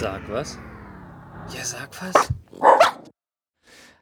Sag was? Ja, sag was.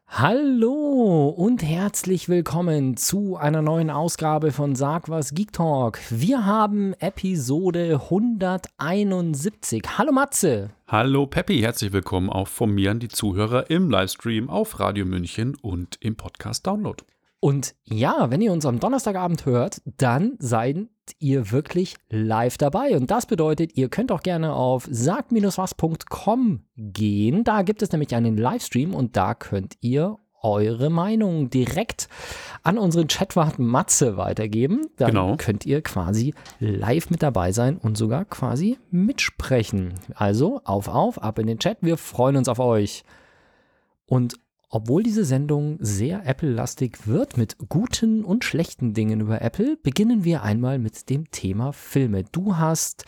Hallo und herzlich willkommen zu einer neuen Ausgabe von Sag was Geek Talk. Wir haben Episode 171. Hallo Matze. Hallo Peppi, herzlich willkommen auch von mir an die Zuhörer im Livestream auf Radio München und im Podcast Download. Und ja, wenn ihr uns am Donnerstagabend hört, dann seid ihr wirklich live dabei. Und das bedeutet, ihr könnt auch gerne auf sag-was.com gehen. Da gibt es nämlich einen Livestream und da könnt ihr eure Meinung direkt an unseren Chatwart Matze weitergeben. Dann Genau. könnt ihr quasi live mit dabei sein und sogar quasi mitsprechen. Also auf, auf, ab in den Chat. Wir freuen uns auf euch. Und obwohl diese Sendung sehr Apple-lastig wird mit guten und schlechten Dingen über Apple, beginnen wir einmal mit dem Thema Filme. Du hast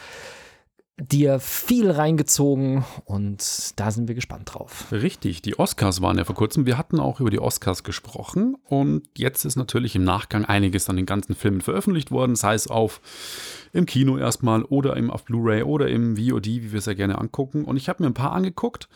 dir viel reingezogen und da sind wir gespannt drauf. Richtig, die Oscars waren ja vor kurzem. Wir hatten auch über die Oscars gesprochen und jetzt ist natürlich im Nachgang einiges an den ganzen Filmen veröffentlicht worden, sei es auf im Kino erstmal oder im, auf Blu-ray oder im VOD, wie wir es ja gerne angucken. Und ich habe mir ein paar angeguckt,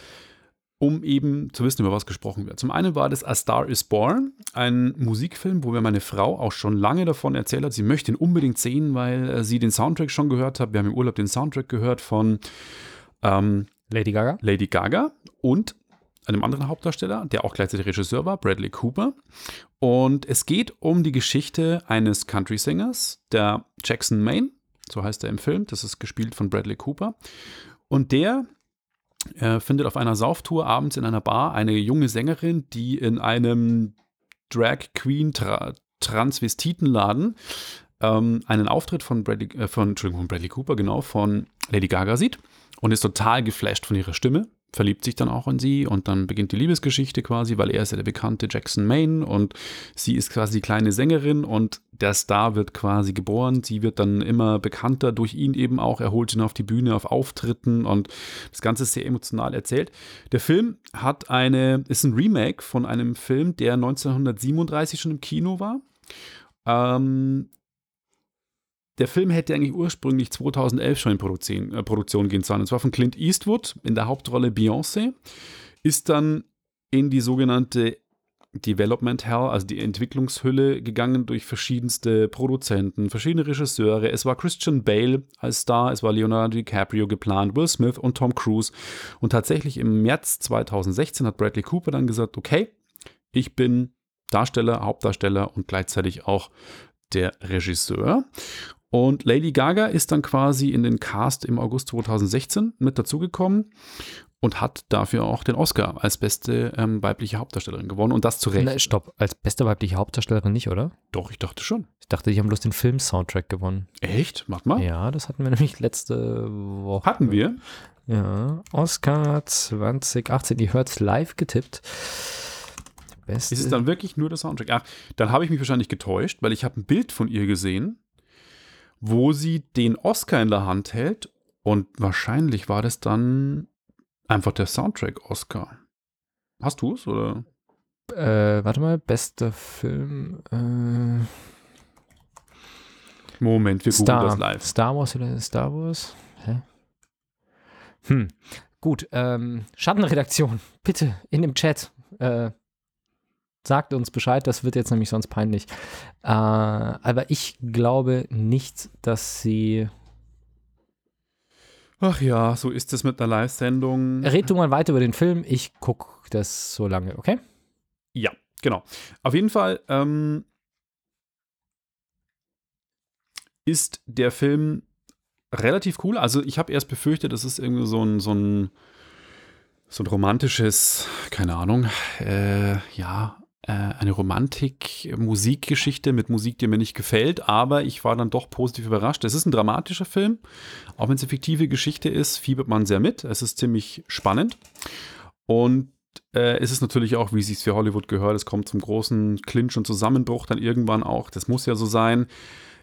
um eben zu wissen, über was gesprochen wird. Zum einen war das A Star is Born, ein Musikfilm, wo mir meine Frau auch schon lange davon erzählt hat, sie möchte ihn unbedingt sehen, weil äh, sie den Soundtrack schon gehört hat. Wir haben im Urlaub den Soundtrack gehört von ähm, Lady Gaga? Lady Gaga und einem anderen Hauptdarsteller, der auch gleichzeitig Regisseur war, Bradley Cooper. Und es geht um die Geschichte eines Country-Singers, der Jackson Maine, so heißt er im Film. Das ist gespielt von Bradley Cooper. Und der äh, findet auf einer Sauftour abends in einer Bar eine junge Sängerin, die in einem Drag Queen Tra Transvestitenladen ähm, einen Auftritt von Bradley, äh, von, Entschuldigung, von Bradley Cooper, genau, von Lady Gaga sieht und ist total geflasht von ihrer Stimme, verliebt sich dann auch in sie und dann beginnt die Liebesgeschichte quasi, weil er ist ja der bekannte Jackson Maine und sie ist quasi die kleine Sängerin und der Star wird quasi geboren. Sie wird dann immer bekannter durch ihn eben auch. Er holt ihn auf die Bühne auf Auftritten und das Ganze ist sehr emotional erzählt. Der Film hat eine, ist ein Remake von einem Film, der 1937 schon im Kino war. Ähm, der Film hätte eigentlich ursprünglich 2011 schon in Produktion, äh, Produktion gehen sollen. Und zwar von Clint Eastwood in der Hauptrolle Beyoncé. Ist dann in die sogenannte Development Hell, also die Entwicklungshülle, gegangen durch verschiedenste Produzenten, verschiedene Regisseure. Es war Christian Bale als Star, es war Leonardo DiCaprio geplant, Will Smith und Tom Cruise. Und tatsächlich im März 2016 hat Bradley Cooper dann gesagt, okay, ich bin Darsteller, Hauptdarsteller und gleichzeitig auch der Regisseur. Und Lady Gaga ist dann quasi in den Cast im August 2016 mit dazugekommen und hat dafür auch den Oscar als beste ähm, weibliche Hauptdarstellerin gewonnen. Und das zu Recht. Na, stopp, als beste weibliche Hauptdarstellerin nicht, oder? Doch, ich dachte schon. Ich dachte, die haben bloß den Film-Soundtrack gewonnen. Echt? Mach mal. Ja, das hatten wir nämlich letzte Woche. Hatten wir? Ja, Oscar 2018, die hört's live getippt. Beste. Ist es dann wirklich nur der Soundtrack? Ach, dann habe ich mich wahrscheinlich getäuscht, weil ich habe ein Bild von ihr gesehen, wo sie den Oscar in der Hand hält und wahrscheinlich war das dann einfach der Soundtrack-Oscar. Hast du es oder? äh, warte mal, bester Film. Äh, Moment, wir Star, das live. Star Wars oder Star Wars? Hä? Hm. Gut, ähm, Schattenredaktion, bitte in dem Chat. Äh, sagt uns Bescheid, das wird jetzt nämlich sonst peinlich. Äh, aber ich glaube nicht, dass sie. Ach ja, so ist es mit einer Live-Sendung. Red du mal weiter über den Film, ich guck das so lange, okay? Ja, genau. Auf jeden Fall ähm, ist der Film relativ cool. Also ich habe erst befürchtet, das ist irgendwie so ein, so ein, so ein romantisches, keine Ahnung, äh, ja, eine Romantik-Musikgeschichte mit Musik, die mir nicht gefällt, aber ich war dann doch positiv überrascht. Es ist ein dramatischer Film, auch wenn es eine fiktive Geschichte ist, fiebert man sehr mit. Es ist ziemlich spannend und äh, es ist natürlich auch, wie es sich für Hollywood gehört, es kommt zum großen Clinch und Zusammenbruch dann irgendwann auch. Das muss ja so sein.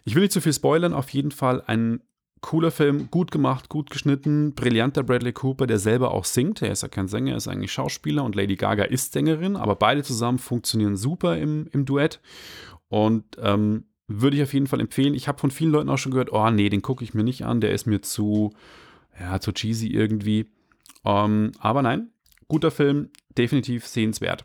Ich will nicht zu viel spoilern, auf jeden Fall ein cooler Film, gut gemacht, gut geschnitten, brillanter Bradley Cooper, der selber auch singt. Er ist ja kein Sänger, er ist eigentlich Schauspieler und Lady Gaga ist Sängerin, aber beide zusammen funktionieren super im, im Duett. Und ähm, würde ich auf jeden Fall empfehlen. Ich habe von vielen Leuten auch schon gehört, oh nee, den gucke ich mir nicht an, der ist mir zu, ja, zu cheesy irgendwie. Ähm, aber nein, guter Film, definitiv sehenswert.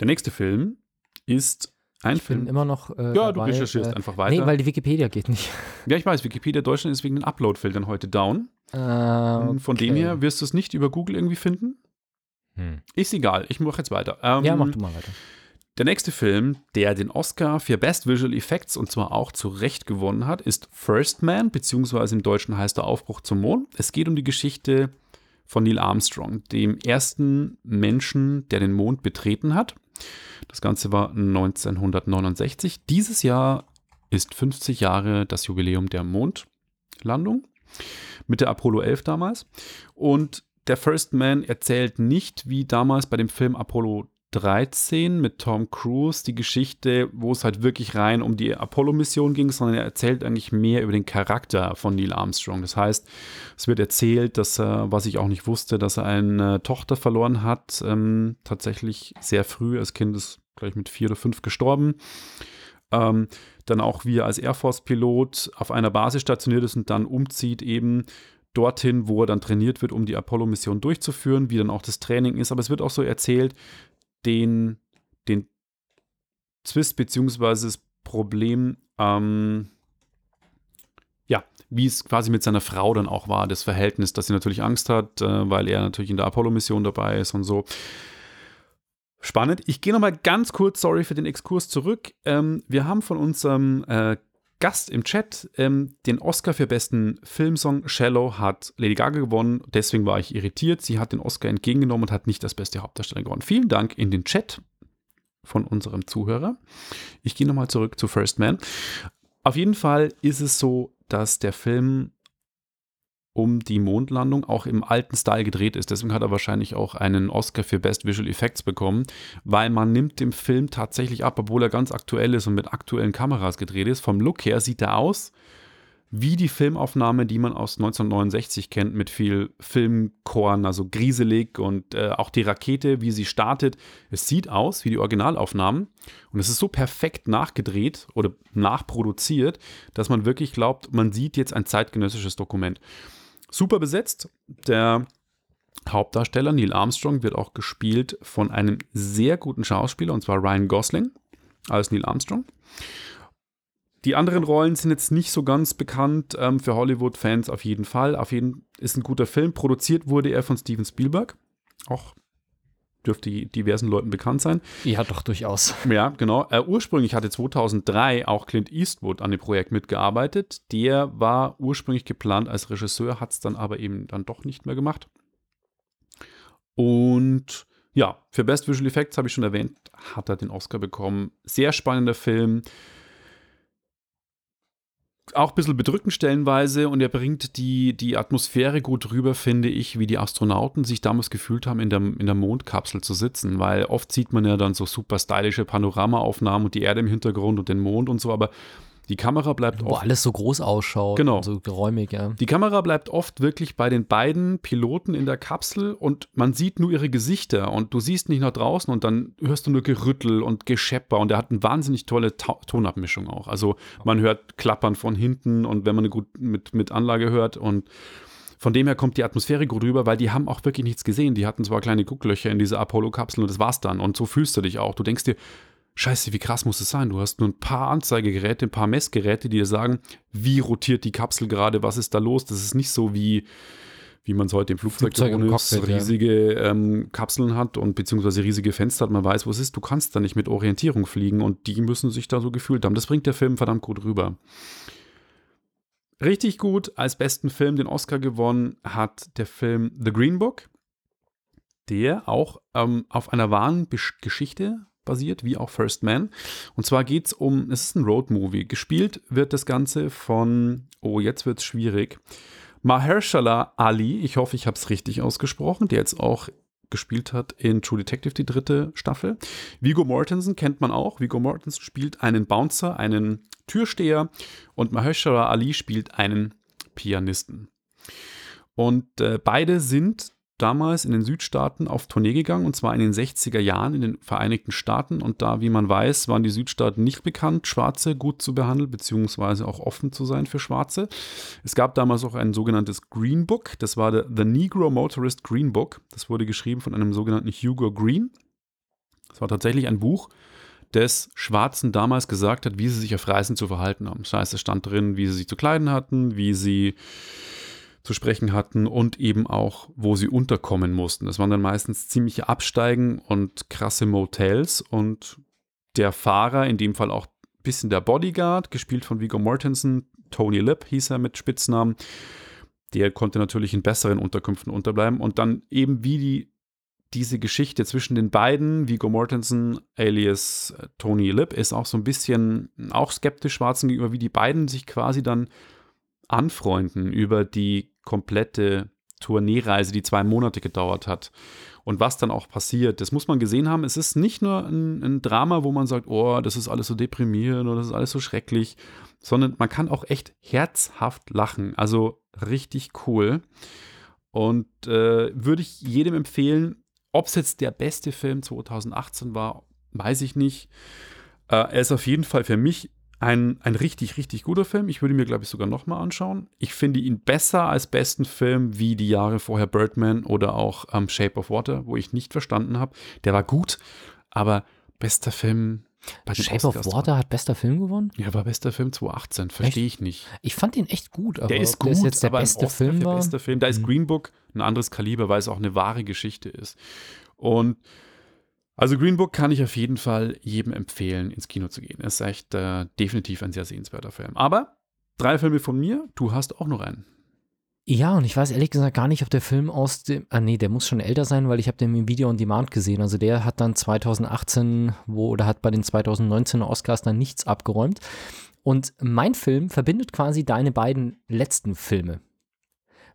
Der nächste Film ist ein Ich Film. bin immer noch. Äh, ja, du dabei, recherchierst äh, einfach weiter. Nee, weil die Wikipedia geht nicht. ja, ich weiß, Wikipedia Deutschland ist wegen den Upload-Filtern heute down. Äh, Von dem her wirst du es nicht über Google irgendwie finden. Hm. Ist egal, ich mache jetzt weiter. Ähm, Ja, mach du mal weiter. Der nächste Film, der den Oscar für Best Visual Effects und zwar auch zu Recht gewonnen hat, ist First Man, beziehungsweise im Deutschen heißt er Aufbruch zum Mond. Es geht um die Geschichte von Neil Armstrong, dem ersten Menschen, der den Mond betreten hat. Das Ganze war 1969. Dieses Jahr ist 50 Jahre das Jubiläum der Mondlandung mit der Apollo 11 damals. Und der First Man erzählt nicht wie damals bei dem Film Apollo 13 mit Tom Cruise die Geschichte, wo es halt wirklich rein um die Apollo-Mission ging, sondern er erzählt eigentlich mehr über den Charakter von Neil Armstrong. Das heißt, es wird erzählt, dass er, was ich auch nicht wusste, dass er eine Tochter verloren hat, ähm, tatsächlich sehr früh. Als Kind ist gleich mit vier oder fünf gestorben. Ähm, dann auch wie er als Air Force-Pilot auf einer Basis stationiert ist und dann umzieht eben dorthin, wo er dann trainiert wird, um die Apollo-Mission durchzuführen, wie dann auch das Training ist. Aber es wird auch so erzählt, den, den Zwist beziehungsweise das Problem, ähm, ja, wie es quasi mit seiner Frau dann auch war, das Verhältnis, dass sie natürlich Angst hat, äh, weil er natürlich in der Apollo-Mission dabei ist und so. Spannend. Ich gehe nochmal ganz kurz, sorry für den Exkurs zurück. Ähm, wir haben von unserem äh, Gast im Chat ähm, den Oscar für besten Filmsong Shallow hat Lady Gaga gewonnen. Deswegen war ich irritiert. Sie hat den Oscar entgegengenommen und hat nicht das beste Hauptdarsteller gewonnen. Vielen Dank in den Chat von unserem Zuhörer. Ich gehe nochmal zurück zu First Man. Auf jeden Fall ist es so, dass der Film um die Mondlandung auch im alten Style gedreht ist. Deswegen hat er wahrscheinlich auch einen Oscar für Best Visual Effects bekommen, weil man nimmt dem Film tatsächlich ab, obwohl er ganz aktuell ist und mit aktuellen Kameras gedreht ist. Vom Look her sieht er aus wie die Filmaufnahme, die man aus 1969 kennt, mit viel Filmkorn, also grieselig und äh, auch die Rakete, wie sie startet. Es sieht aus wie die Originalaufnahmen und es ist so perfekt nachgedreht oder nachproduziert, dass man wirklich glaubt, man sieht jetzt ein zeitgenössisches Dokument. Super besetzt. Der Hauptdarsteller Neil Armstrong wird auch gespielt von einem sehr guten Schauspieler, und zwar Ryan Gosling als Neil Armstrong. Die anderen Rollen sind jetzt nicht so ganz bekannt ähm, für Hollywood-Fans auf jeden Fall. Auf jeden ist ein guter Film. Produziert wurde er von Steven Spielberg. Auch dürfte diversen Leuten bekannt sein. Ja, doch, durchaus. Ja, genau. Äh, ursprünglich hatte 2003 auch Clint Eastwood an dem Projekt mitgearbeitet. Der war ursprünglich geplant als Regisseur, hat es dann aber eben dann doch nicht mehr gemacht. Und ja, für Best Visual Effects habe ich schon erwähnt, hat er den Oscar bekommen. Sehr spannender Film auch ein bisschen bedrückend stellenweise und er bringt die, die Atmosphäre gut rüber, finde ich, wie die Astronauten sich damals gefühlt haben, in der, in der Mondkapsel zu sitzen, weil oft sieht man ja dann so super stylische Panoramaaufnahmen und die Erde im Hintergrund und den Mond und so, aber die Kamera bleibt Wo oft alles so groß ausschaut. Genau. So geräumig, ja. die Kamera bleibt oft wirklich bei den beiden Piloten in der Kapsel und man sieht nur ihre Gesichter und du siehst nicht nach draußen und dann hörst du nur Gerüttel und Geschepper und er hat eine wahnsinnig tolle Ta Tonabmischung auch. Also man hört Klappern von hinten und wenn man eine gut mit, mit Anlage hört und von dem her kommt die Atmosphäre gut rüber, weil die haben auch wirklich nichts gesehen. Die hatten zwar kleine Gucklöcher in dieser Apollo-Kapsel und das war's dann. Und so fühlst du dich auch. Du denkst dir, Scheiße, wie krass muss es sein? Du hast nur ein paar Anzeigegeräte, ein paar Messgeräte, die dir sagen, wie rotiert die Kapsel gerade, was ist da los? Das ist nicht so wie, wie man es heute im Flugzeug, Flugzeug ist, Cockpit, ja. riesige ähm, Kapseln hat und beziehungsweise riesige Fenster hat, man weiß, wo es ist. Du kannst da nicht mit Orientierung fliegen und die müssen sich da so gefühlt haben. Das bringt der Film verdammt gut rüber. Richtig gut, als besten Film den Oscar gewonnen hat der Film The Green Book, der auch ähm, auf einer wahren Geschichte basiert, wie auch First Man. Und zwar geht es um, es ist ein Roadmovie. Gespielt wird das Ganze von, oh, jetzt wird es schwierig, Mahershala Ali, ich hoffe, ich habe es richtig ausgesprochen, der jetzt auch gespielt hat in True Detective, die dritte Staffel. Vigo Mortensen kennt man auch. Vigo Mortensen spielt einen Bouncer, einen Türsteher und Mahershala Ali spielt einen Pianisten. Und äh, beide sind damals in den Südstaaten auf Tournee gegangen und zwar in den 60er Jahren in den Vereinigten Staaten. Und da, wie man weiß, waren die Südstaaten nicht bekannt, Schwarze gut zu behandeln, beziehungsweise auch offen zu sein für Schwarze. Es gab damals auch ein sogenanntes Green Book. Das war der The Negro Motorist Green Book. Das wurde geschrieben von einem sogenannten Hugo Green. Das war tatsächlich ein Buch, des Schwarzen damals gesagt hat, wie sie sich auf Reisen zu verhalten haben. Das heißt, es stand drin, wie sie sich zu kleiden hatten, wie sie zu sprechen hatten und eben auch, wo sie unterkommen mussten. Das waren dann meistens ziemliche Absteigen und krasse Motels und der Fahrer, in dem Fall auch ein bisschen der Bodyguard, gespielt von Viggo Mortensen, Tony Lip hieß er mit Spitznamen, der konnte natürlich in besseren Unterkünften unterbleiben und dann eben wie die diese Geschichte zwischen den beiden, Viggo Mortensen alias äh, Tony Lip, ist auch so ein bisschen auch skeptisch Schwarzen gegenüber, wie die beiden sich quasi dann anfreunden über die komplette Tourneereise, die zwei Monate gedauert hat. Und was dann auch passiert, das muss man gesehen haben. Es ist nicht nur ein, ein Drama, wo man sagt, oh, das ist alles so deprimierend oder das ist alles so schrecklich, sondern man kann auch echt herzhaft lachen. Also richtig cool. Und äh, würde ich jedem empfehlen, ob es jetzt der beste Film 2018 war, weiß ich nicht. Äh, er ist auf jeden Fall für mich ein, ein richtig, richtig guter Film. Ich würde mir, glaube ich, sogar nochmal anschauen. Ich finde ihn besser als besten Film wie die Jahre vorher Birdman oder auch ähm, Shape of Water, wo ich nicht verstanden habe. Der war gut, aber bester Film. Bei Shape of Water hat bester Film gewonnen? Ja, war bester Film 2018. Verstehe ich nicht. Ich fand ihn echt gut. Aber der ist gut, ist jetzt der beste Film war. Bester Film. Da ist mhm. Green Book ein anderes Kaliber, weil es auch eine wahre Geschichte ist. Und also Green Book kann ich auf jeden Fall jedem empfehlen, ins Kino zu gehen. Es ist echt äh, definitiv ein sehr sehenswerter Film. Aber drei Filme von mir, du hast auch noch einen. Ja, und ich weiß ehrlich gesagt gar nicht, ob der Film aus dem, ah nee, der muss schon älter sein, weil ich habe den im Video on Demand gesehen. Also der hat dann 2018, wo, oder hat bei den 2019 Oscars dann nichts abgeräumt. Und mein Film verbindet quasi deine beiden letzten Filme.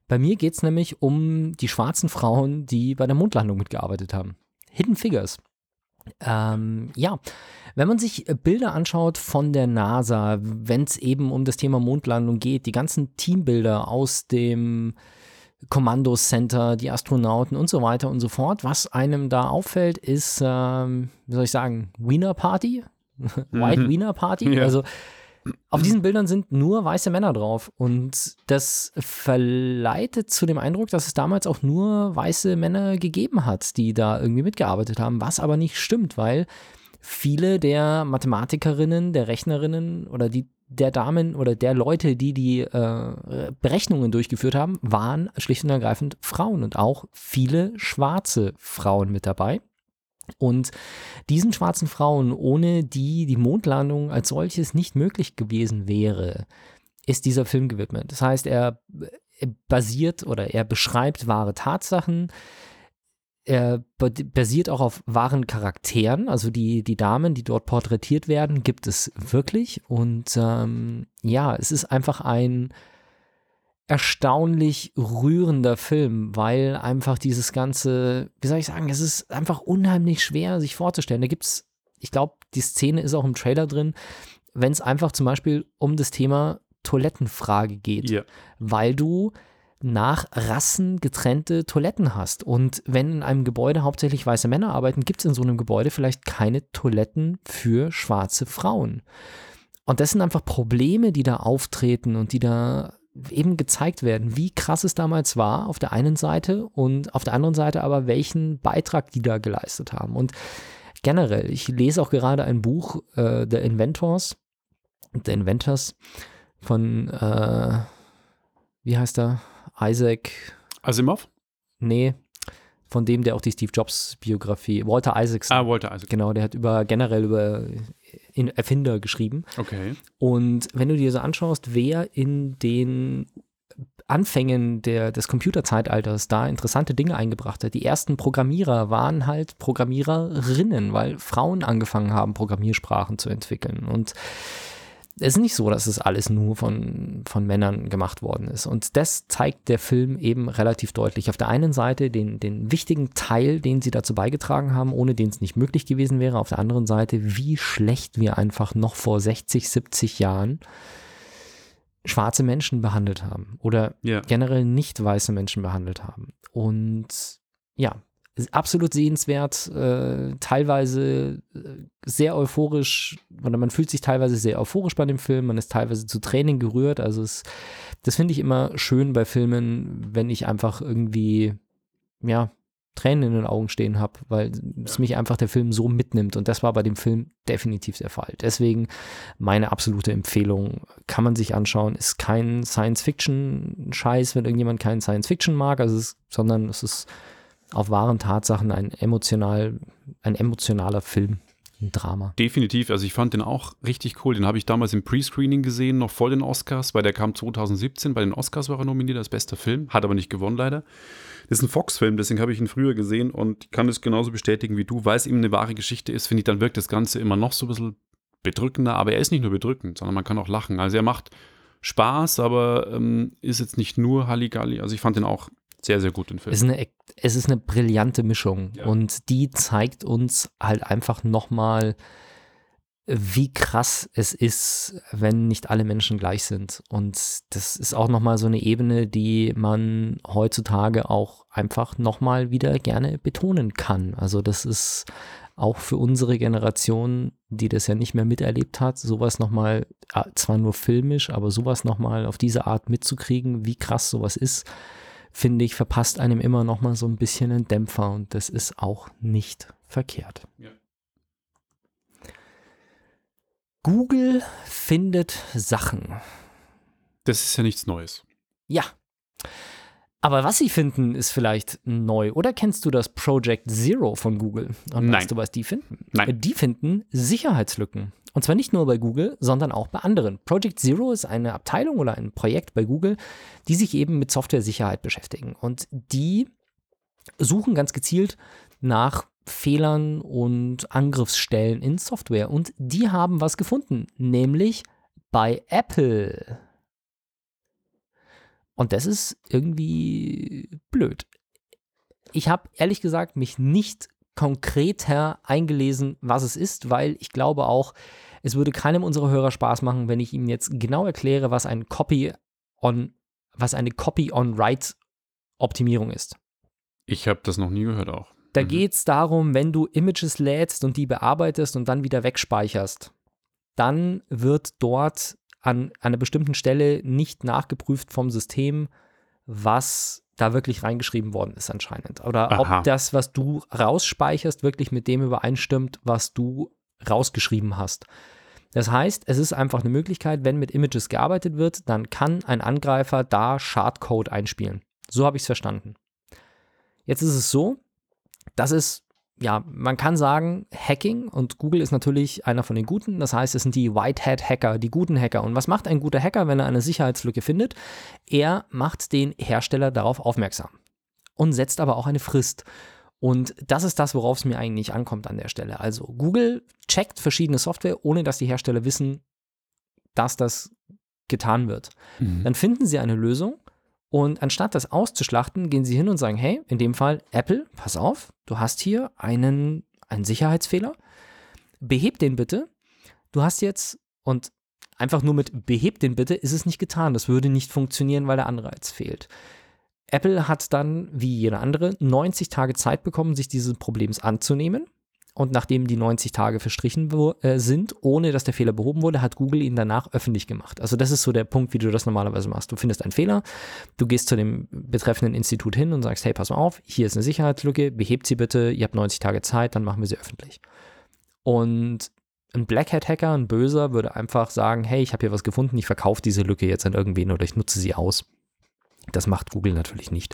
Bei mir geht es nämlich um die schwarzen Frauen, die bei der Mondlandung mitgearbeitet haben. Hidden Figures. Ähm, ja, wenn man sich Bilder anschaut von der NASA, wenn es eben um das Thema Mondlandung geht, die ganzen Teambilder aus dem Kommandocenter, die Astronauten und so weiter und so fort, was einem da auffällt, ist, ähm, wie soll ich sagen, Wiener Party? White mhm. Wiener Party? Ja. Also auf diesen Bildern sind nur weiße Männer drauf. Und das verleitet zu dem Eindruck, dass es damals auch nur weiße Männer gegeben hat, die da irgendwie mitgearbeitet haben, was aber nicht stimmt, weil viele der Mathematikerinnen, der Rechnerinnen oder die der Damen oder der Leute, die die äh, Berechnungen durchgeführt haben, waren schlicht und ergreifend Frauen und auch viele schwarze Frauen mit dabei. Und diesen schwarzen Frauen, ohne die die Mondlandung als solches nicht möglich gewesen wäre, ist dieser Film gewidmet. Das heißt, er basiert oder er beschreibt wahre Tatsachen. Er basiert auch auf wahren Charakteren, also die, die Damen, die dort porträtiert werden, gibt es wirklich. Und ähm, ja, es ist einfach ein, erstaunlich rührender Film, weil einfach dieses ganze, wie soll ich sagen, es ist einfach unheimlich schwer, sich vorzustellen. Da gibt es, ich glaube, die Szene ist auch im Trailer drin, wenn es einfach zum Beispiel um das Thema Toilettenfrage geht, yeah. weil du nach Rassen getrennte Toiletten hast. Und wenn in einem Gebäude hauptsächlich weiße Männer arbeiten, gibt es in so einem Gebäude vielleicht keine Toiletten für schwarze Frauen. Und das sind einfach Probleme, die da auftreten und die da eben gezeigt werden, wie krass es damals war auf der einen Seite und auf der anderen Seite aber welchen Beitrag die da geleistet haben. Und generell, ich lese auch gerade ein Buch, äh, The Inventors, The Inventors von, äh, wie heißt er? Isaac. Asimov? Nee, von dem, der auch die Steve Jobs Biografie, Walter Isaacson. Ah, Walter Isaacson. Genau, der hat über generell über Erfinder geschrieben. Okay. Und wenn du dir so anschaust, wer in den Anfängen der, des Computerzeitalters da interessante Dinge eingebracht hat. Die ersten Programmierer waren halt Programmiererinnen, weil Frauen angefangen haben, Programmiersprachen zu entwickeln. Und es ist nicht so, dass es alles nur von, von Männern gemacht worden ist. Und das zeigt der Film eben relativ deutlich. Auf der einen Seite den, den wichtigen Teil, den sie dazu beigetragen haben, ohne den es nicht möglich gewesen wäre. Auf der anderen Seite, wie schlecht wir einfach noch vor 60, 70 Jahren schwarze Menschen behandelt haben oder Ja. generell nicht weiße Menschen behandelt haben. Und ja, absolut sehenswert, äh, teilweise äh, sehr euphorisch, oder man fühlt sich teilweise sehr euphorisch bei dem Film, man ist teilweise zu Tränen gerührt. Also es, das finde ich immer schön bei Filmen, wenn ich einfach irgendwie, ja, Tränen in den Augen stehen habe, weil es mich einfach der Film so mitnimmt. Und das war bei dem Film definitiv der Fall. Deswegen meine absolute Empfehlung, kann man sich anschauen, ist kein Science-Fiction-Scheiß, wenn irgendjemand keinen Science-Fiction mag, also es ist, sondern es ist auf wahren Tatsachen ein emotional, ein emotionaler Film, ein Drama. Definitiv, also ich fand den auch richtig cool. Den habe ich damals im Pre-Screening gesehen, noch vor den Oscars, weil der kam 2017. Bei den Oscars war er nominiert als bester Film, hat aber nicht gewonnen leider. Das ist ein Fox-Film, deswegen habe ich ihn früher gesehen und kann es genauso bestätigen wie du. Weil es eben eine wahre Geschichte ist, finde ich, dann wirkt das Ganze immer noch so ein bisschen bedrückender. Aber er ist nicht nur bedrückend, sondern man kann auch lachen. Also er macht Spaß, aber ähm, ist jetzt nicht nur Halligalli. Also ich fand den auch sehr, sehr gut, den Film. Es ist eine, es ist eine brillante Mischung Ja. und die zeigt uns halt einfach nochmal, wie krass es ist, wenn nicht alle Menschen gleich sind. Und das ist auch nochmal so eine Ebene, die man heutzutage auch einfach nochmal wieder gerne betonen kann. Also das ist auch für unsere Generation, die das ja nicht mehr miterlebt hat, sowas nochmal, ah, zwar nur filmisch, aber sowas nochmal auf diese Art mitzukriegen, wie krass sowas ist, finde ich, verpasst einem immer nochmal so ein bisschen einen Dämpfer und das ist auch nicht verkehrt. Ja. Google findet Sachen. Das ist ja nichts Neues. Ja. Aber was sie finden, ist vielleicht neu. Oder kennst du das Project Zero von Google? Und Nein. weißt du, was die finden? Nein. Die finden Sicherheitslücken. Und zwar nicht nur bei Google, sondern auch bei anderen. Project Zero ist eine Abteilung oder ein Projekt bei Google, die sich eben mit Software-Sicherheit beschäftigen. Und die suchen ganz gezielt nach Fehlern und Angriffsstellen in Software. Und die haben was gefunden, nämlich bei Apple. Und das ist irgendwie blöd. Ich habe ehrlich gesagt mich nicht konkreter eingelesen, was es ist, weil ich glaube auch, es würde keinem unserer Hörer Spaß machen, wenn ich ihm jetzt genau erkläre, was ein Copy on, was eine Copy on Write Optimierung ist. Ich habe das noch nie gehört auch. Da Mhm. geht es darum, wenn du Images lädst und die bearbeitest und dann wieder wegspeicherst, dann wird dort an einer bestimmten Stelle nicht nachgeprüft vom System, was da wirklich reingeschrieben worden ist anscheinend. Oder Aha. ob das, was du rausspeicherst, wirklich mit dem übereinstimmt, was du rausgeschrieben hast. Das heißt, es ist einfach eine Möglichkeit, wenn mit Images gearbeitet wird, dann kann ein Angreifer da Schadcode einspielen. So habe ich es verstanden. Jetzt ist es so, das ist, ja, man kann sagen, Hacking und Google ist natürlich einer von den Guten. Das heißt, es sind die White Hat Hacker, die guten Hacker. Und was macht ein guter Hacker, wenn er eine Sicherheitslücke findet? Er macht den Hersteller darauf aufmerksam und setzt aber auch eine Frist. Und das ist das, worauf es mir eigentlich ankommt an der Stelle. Also Google checkt verschiedene Software, ohne dass die Hersteller wissen, dass das getan wird. Mhm. Dann finden sie eine Lösung und anstatt das auszuschlachten, gehen sie hin und sagen, hey, in dem Fall Apple, pass auf, du hast hier einen, einen Sicherheitsfehler, beheb den bitte. Du hast jetzt, und einfach nur mit beheb den bitte ist es nicht getan. Das würde nicht funktionieren, weil der Anreiz fehlt. Apple hat dann, wie jeder andere, 90 Tage Zeit bekommen, sich dieses Problems anzunehmen. Und nachdem die 90 Tage verstrichen äh, sind, ohne dass der Fehler behoben wurde, hat Google ihn danach öffentlich gemacht. Also das ist so der Punkt, wie du das normalerweise machst. Du findest einen Fehler, du gehst zu dem betreffenden Institut hin und sagst, hey, pass mal auf, hier ist eine Sicherheitslücke, behebt sie bitte, ihr habt 90 Tage Zeit, dann machen wir sie öffentlich. Und ein Black Hat Hacker, ein Böser, würde einfach sagen, hey, ich habe hier was gefunden, ich verkaufe diese Lücke jetzt an irgendwen oder ich nutze sie aus. Das macht Google natürlich nicht.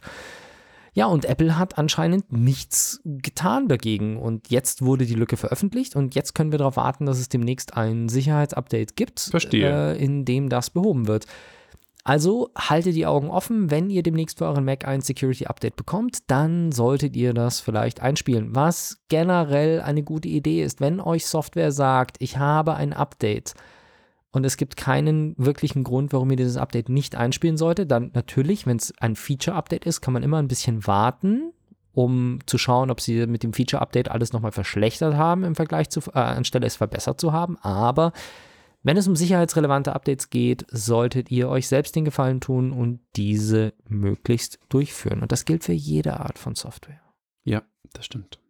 Ja, und Apple hat anscheinend nichts getan dagegen. Und jetzt wurde die Lücke veröffentlicht und jetzt können wir darauf warten, dass es demnächst ein Sicherheitsupdate gibt, Verstehe. Äh, in dem das behoben wird. Also haltet die Augen offen, wenn ihr demnächst für euren Mac ein Security Update bekommt, dann solltet ihr das vielleicht einspielen. Was generell eine gute Idee ist, wenn euch Software sagt, ich habe ein Update und es gibt keinen wirklichen Grund, warum ihr dieses Update nicht einspielen sollte, dann natürlich, wenn es ein Feature-Update ist, kann man immer ein bisschen warten, um zu schauen, ob sie mit dem Feature-Update alles nochmal verschlechtert haben im Vergleich zu, äh, anstelle es verbessert zu haben. Aber Wenn es um sicherheitsrelevante Updates geht, solltet ihr euch selbst den Gefallen tun und diese möglichst durchführen. Und das gilt für jede Art von Software. Ja, das stimmt.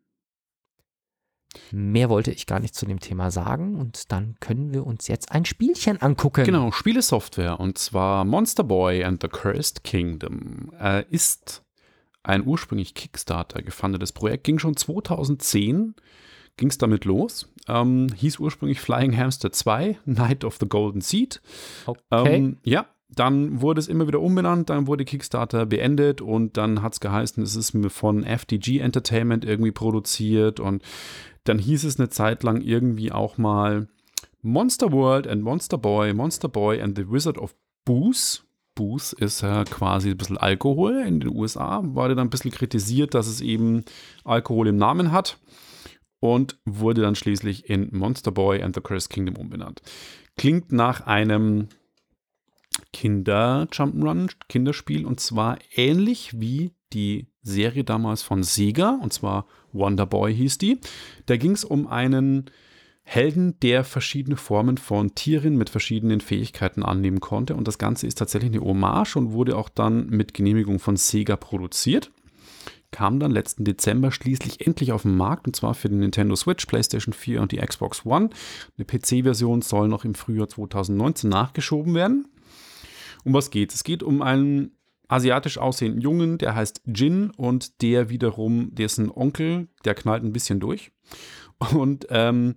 Mehr wollte ich gar nicht zu dem Thema sagen und dann können wir uns jetzt ein Spielchen angucken. Genau, Spielesoftware und zwar Monster Boy and the Cursed Kingdom äh, ist ein ursprünglich Kickstarter gefundetes Projekt, ging schon 2010, ging es damit los, ähm, hieß ursprünglich Flying Hamster 2, Night of the Golden Seed. Okay. Ähm, ja, dann wurde es immer wieder umbenannt, dann wurde Kickstarter beendet und dann hat es geheißen, es ist von FDG Entertainment irgendwie produziert und dann hieß es eine Zeit lang irgendwie auch mal Monster World and Monster Boy, Monster Boy and the Wizard of Booze. Booze ist ja quasi ein bisschen Alkohol in den USA, wurde dann ein bisschen kritisiert, dass es eben Alkohol im Namen hat und wurde dann schließlich in Monster Boy and the Cursed Kingdom umbenannt. Klingt nach einem Kinder-Jump'n'Run, Kinderspiel und zwar ähnlich wie die Serie damals von Sega und zwar Wonder Boy hieß die. Da ging es um einen Helden, der verschiedene Formen von Tieren mit verschiedenen Fähigkeiten annehmen konnte und das Ganze ist tatsächlich eine Hommage und wurde auch dann mit Genehmigung von Sega produziert kam dann letzten Dezember schließlich endlich auf den Markt und zwar für den Nintendo Switch, PlayStation 4 und die Xbox One. Eine PC-Version soll noch im Frühjahr 2019 nachgeschoben werden. Um was geht es? Geht um einen asiatisch aussehenden Jungen, der heißt Jin und der wiederum, dessen Onkel, der knallt ein bisschen durch. Und ähm,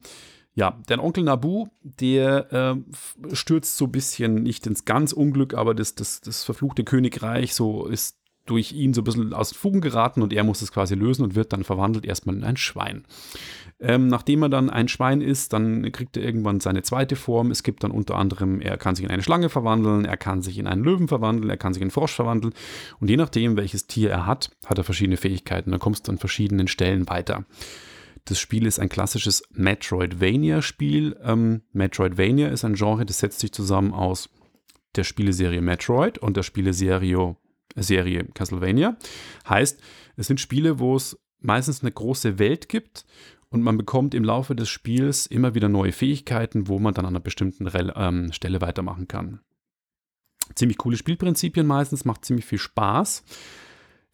ja, der Onkel Nabu, der äh, stürzt so ein bisschen nicht ins ganz Unglück, aber das, das, das verfluchte Königreich so ist durch ihn so ein bisschen aus den Fugen geraten und er muss es quasi lösen und wird dann verwandelt erstmal in ein Schwein. Ähm, nachdem er dann ein Schwein ist, dann kriegt er irgendwann seine zweite Form. Es gibt dann unter anderem, er kann sich in eine Schlange verwandeln, er kann sich in einen Löwen verwandeln, er kann sich in einen Frosch verwandeln. Und je nachdem, welches Tier er hat, hat er verschiedene Fähigkeiten. Da kommst du an verschiedenen Stellen weiter. Das Spiel ist ein klassisches Metroidvania-Spiel. Ähm, Metroidvania ist ein Genre, das setzt sich zusammen aus der Spieleserie Metroid und der Spieleserie Serie Castlevania. Heißt, es sind Spiele, wo es meistens eine große Welt gibt und man bekommt im Laufe des Spiels immer wieder neue Fähigkeiten, wo man dann an einer bestimmten Rel ähm, Stelle weitermachen kann. Ziemlich coole Spielprinzipien meistens, macht ziemlich viel Spaß.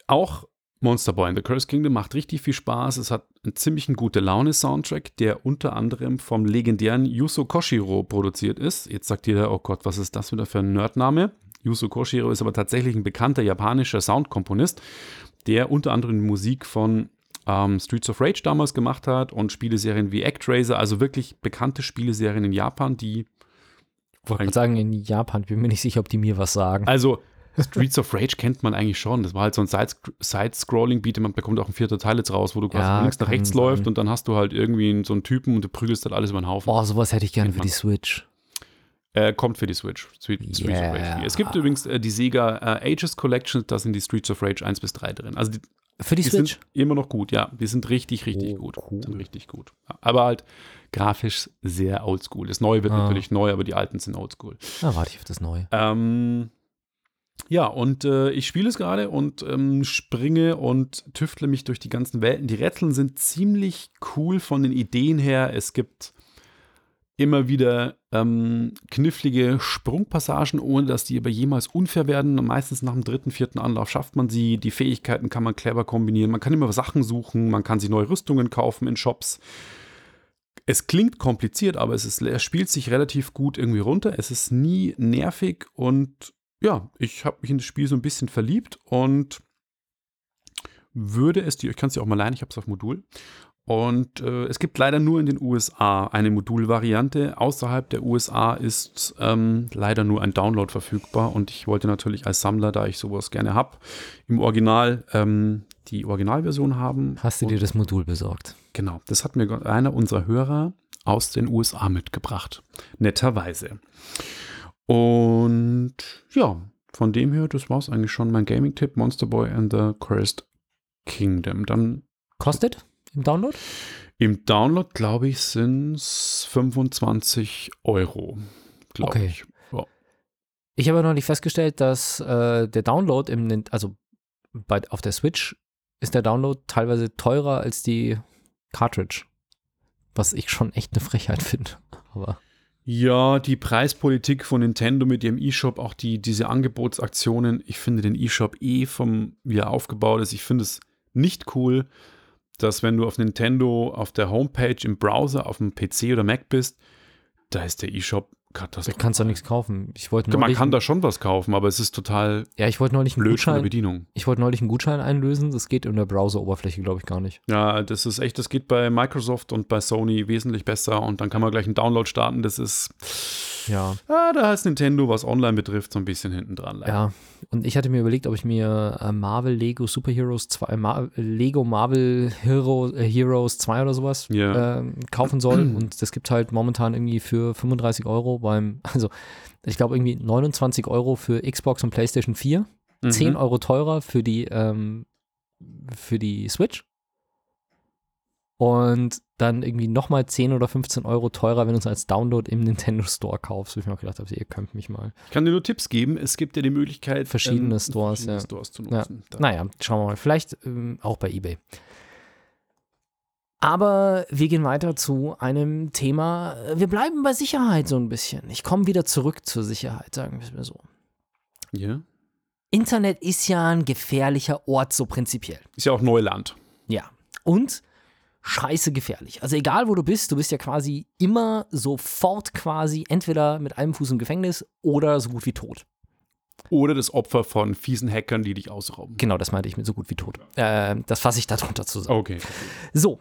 Auch Monster Boy in the Curse Kingdom macht richtig viel Spaß. Es hat einen ziemlich gute Laune-Soundtrack, der unter anderem vom legendären Yuzo Koshiro produziert ist. Jetzt sagt jeder, oh Gott, was ist das wieder für ein Nerdname? Yuzo Koshiro ist aber tatsächlich ein bekannter japanischer Soundkomponist, der unter anderem Musik von ähm, Streets of Rage damals gemacht hat und Spieleserien wie Actraiser, also wirklich bekannte Spieleserien in Japan, die. Ich wollte sagen, in Japan, bin mir nicht sicher, ob die mir was sagen. Also, Streets of Rage kennt man eigentlich schon. Das war halt so ein Side-Scrolling-Beat, man bekommt auch ein vierter Teil jetzt raus, wo du quasi Ja, von links nach rechts sein. läuft und dann hast du halt irgendwie so einen Typen und du prügelst halt alles über den Haufen. Boah, sowas hätte ich gerne für die. Switch. Äh, kommt für die Switch. Street, Streets of Yeah. Rage 4. Es gibt übrigens äh, die Sega äh, Ages Collection, da sind die Streets of Rage 1 bis 3 drin. Also die, Für die, die Switch? sind immer noch gut, ja. Die sind richtig, richtig Oh, gut. cool. Sind richtig gut. Aber halt grafisch sehr oldschool. Das Neue wird Ah. natürlich neu, aber die alten sind oldschool. Da warte ich auf das Neue. Ähm, ja, und äh, ich spiele es gerade und ähm, springe und tüftle mich durch die ganzen Welten. Die Rätsel sind ziemlich cool von den Ideen her. Es gibt immer wieder ähm, knifflige Sprungpassagen, ohne dass die aber jemals unfair werden. Und meistens nach dem dritten, vierten Anlauf schafft man sie. Die Fähigkeiten kann man clever kombinieren. Man kann immer Sachen suchen. Man kann sich neue Rüstungen kaufen in Shops. Es klingt kompliziert, aber es, ist, es spielt sich relativ gut irgendwie runter. Es ist nie nervig und ja, ich habe mich in das Spiel so ein bisschen verliebt und würde es dir, ich kann es dir auch mal leihen, ich habe es auf Modul. Und äh, es gibt leider nur in den USA eine Modulvariante. Außerhalb der USA ist ähm, leider nur ein Download verfügbar. Und ich wollte natürlich als Sammler, da ich sowas gerne habe, im Original ähm, die Originalversion haben. Hast du dir das Modul besorgt? Genau, das hat mir einer unserer Hörer aus den USA mitgebracht. Netterweise. Und ja, von dem her, das war es eigentlich schon mein Gaming-Tipp: Monster Boy and the Cursed Kingdom. Dann Kostet im Download? im Download, glaube ich, sind es 25 Euro. Glaube Okay. ich. Ja. Ich habe noch nicht festgestellt, dass äh, der Download im, also bei, auf der Switch ist der Download teilweise teurer als die Cartridge. Was ich schon echt eine Frechheit finde. Aber Ja, die Preispolitik von Nintendo mit ihrem E-Shop, auch die, diese Angebotsaktionen, ich finde den E-Shop eh vom, wie er aufgebaut ist, ich finde es nicht cool, dass wenn du auf Nintendo auf der Homepage im Browser auf dem PC oder Mac bist, da ist der E-Shop Da katastrophal. kannst du nichts kaufen. Ich wollte Man kann da schon was kaufen, aber es ist total ja, ich wollte neulich einen Gutschein, Bedienung. ich wollte neulich einen Gutschein einlösen. Das geht in der Browser-Oberfläche, glaube ich, gar nicht. Ja, das ist echt, das geht bei Microsoft und bei Sony wesentlich besser und dann kann man gleich einen Download starten. Das ist, Ja. ah, da ist Nintendo, was online betrifft, so ein bisschen hinten dran. Ja, und ich hatte mir überlegt, ob ich mir äh, Marvel Lego Superheroes 2, Mar Lego Marvel Hero, äh, Heroes 2 oder sowas Ja. ähm, kaufen soll. Und das gibt halt momentan irgendwie für 35 Euro beim, also ich glaube irgendwie 29 Euro für Xbox und PlayStation 4, Mhm. 10 Euro teurer für die, ähm, für die Switch. Und dann irgendwie nochmal 10 oder 15 Euro teurer, wenn du es als Download im Nintendo Store kaufst. Wo ich mir auch gedacht habe, ihr könnt mich mal. Ich kann dir nur Tipps geben. Es gibt ja die Möglichkeit, Verschiedene Stores, verschiedene ja. Stores zu Ja. nutzen. Da- Naja, schauen wir mal. Vielleicht ähm, auch bei eBay. Aber wir gehen weiter zu einem Thema. Wir bleiben bei Sicherheit so ein bisschen. Ich komme wieder zurück zur Sicherheit, sagen wir es mir so. Ja. Internet ist ja ein gefährlicher Ort, so prinzipiell. Ist ja auch Neuland. Ja. Und scheiße gefährlich. Also egal wo du bist, du bist ja quasi immer sofort quasi entweder mit einem Fuß im Gefängnis oder so gut wie tot. Oder das Opfer von fiesen Hackern, die dich ausrauben. Genau, das meinte ich mit so gut wie tot. Äh, das fasse ich darunter zusammen. Okay. So,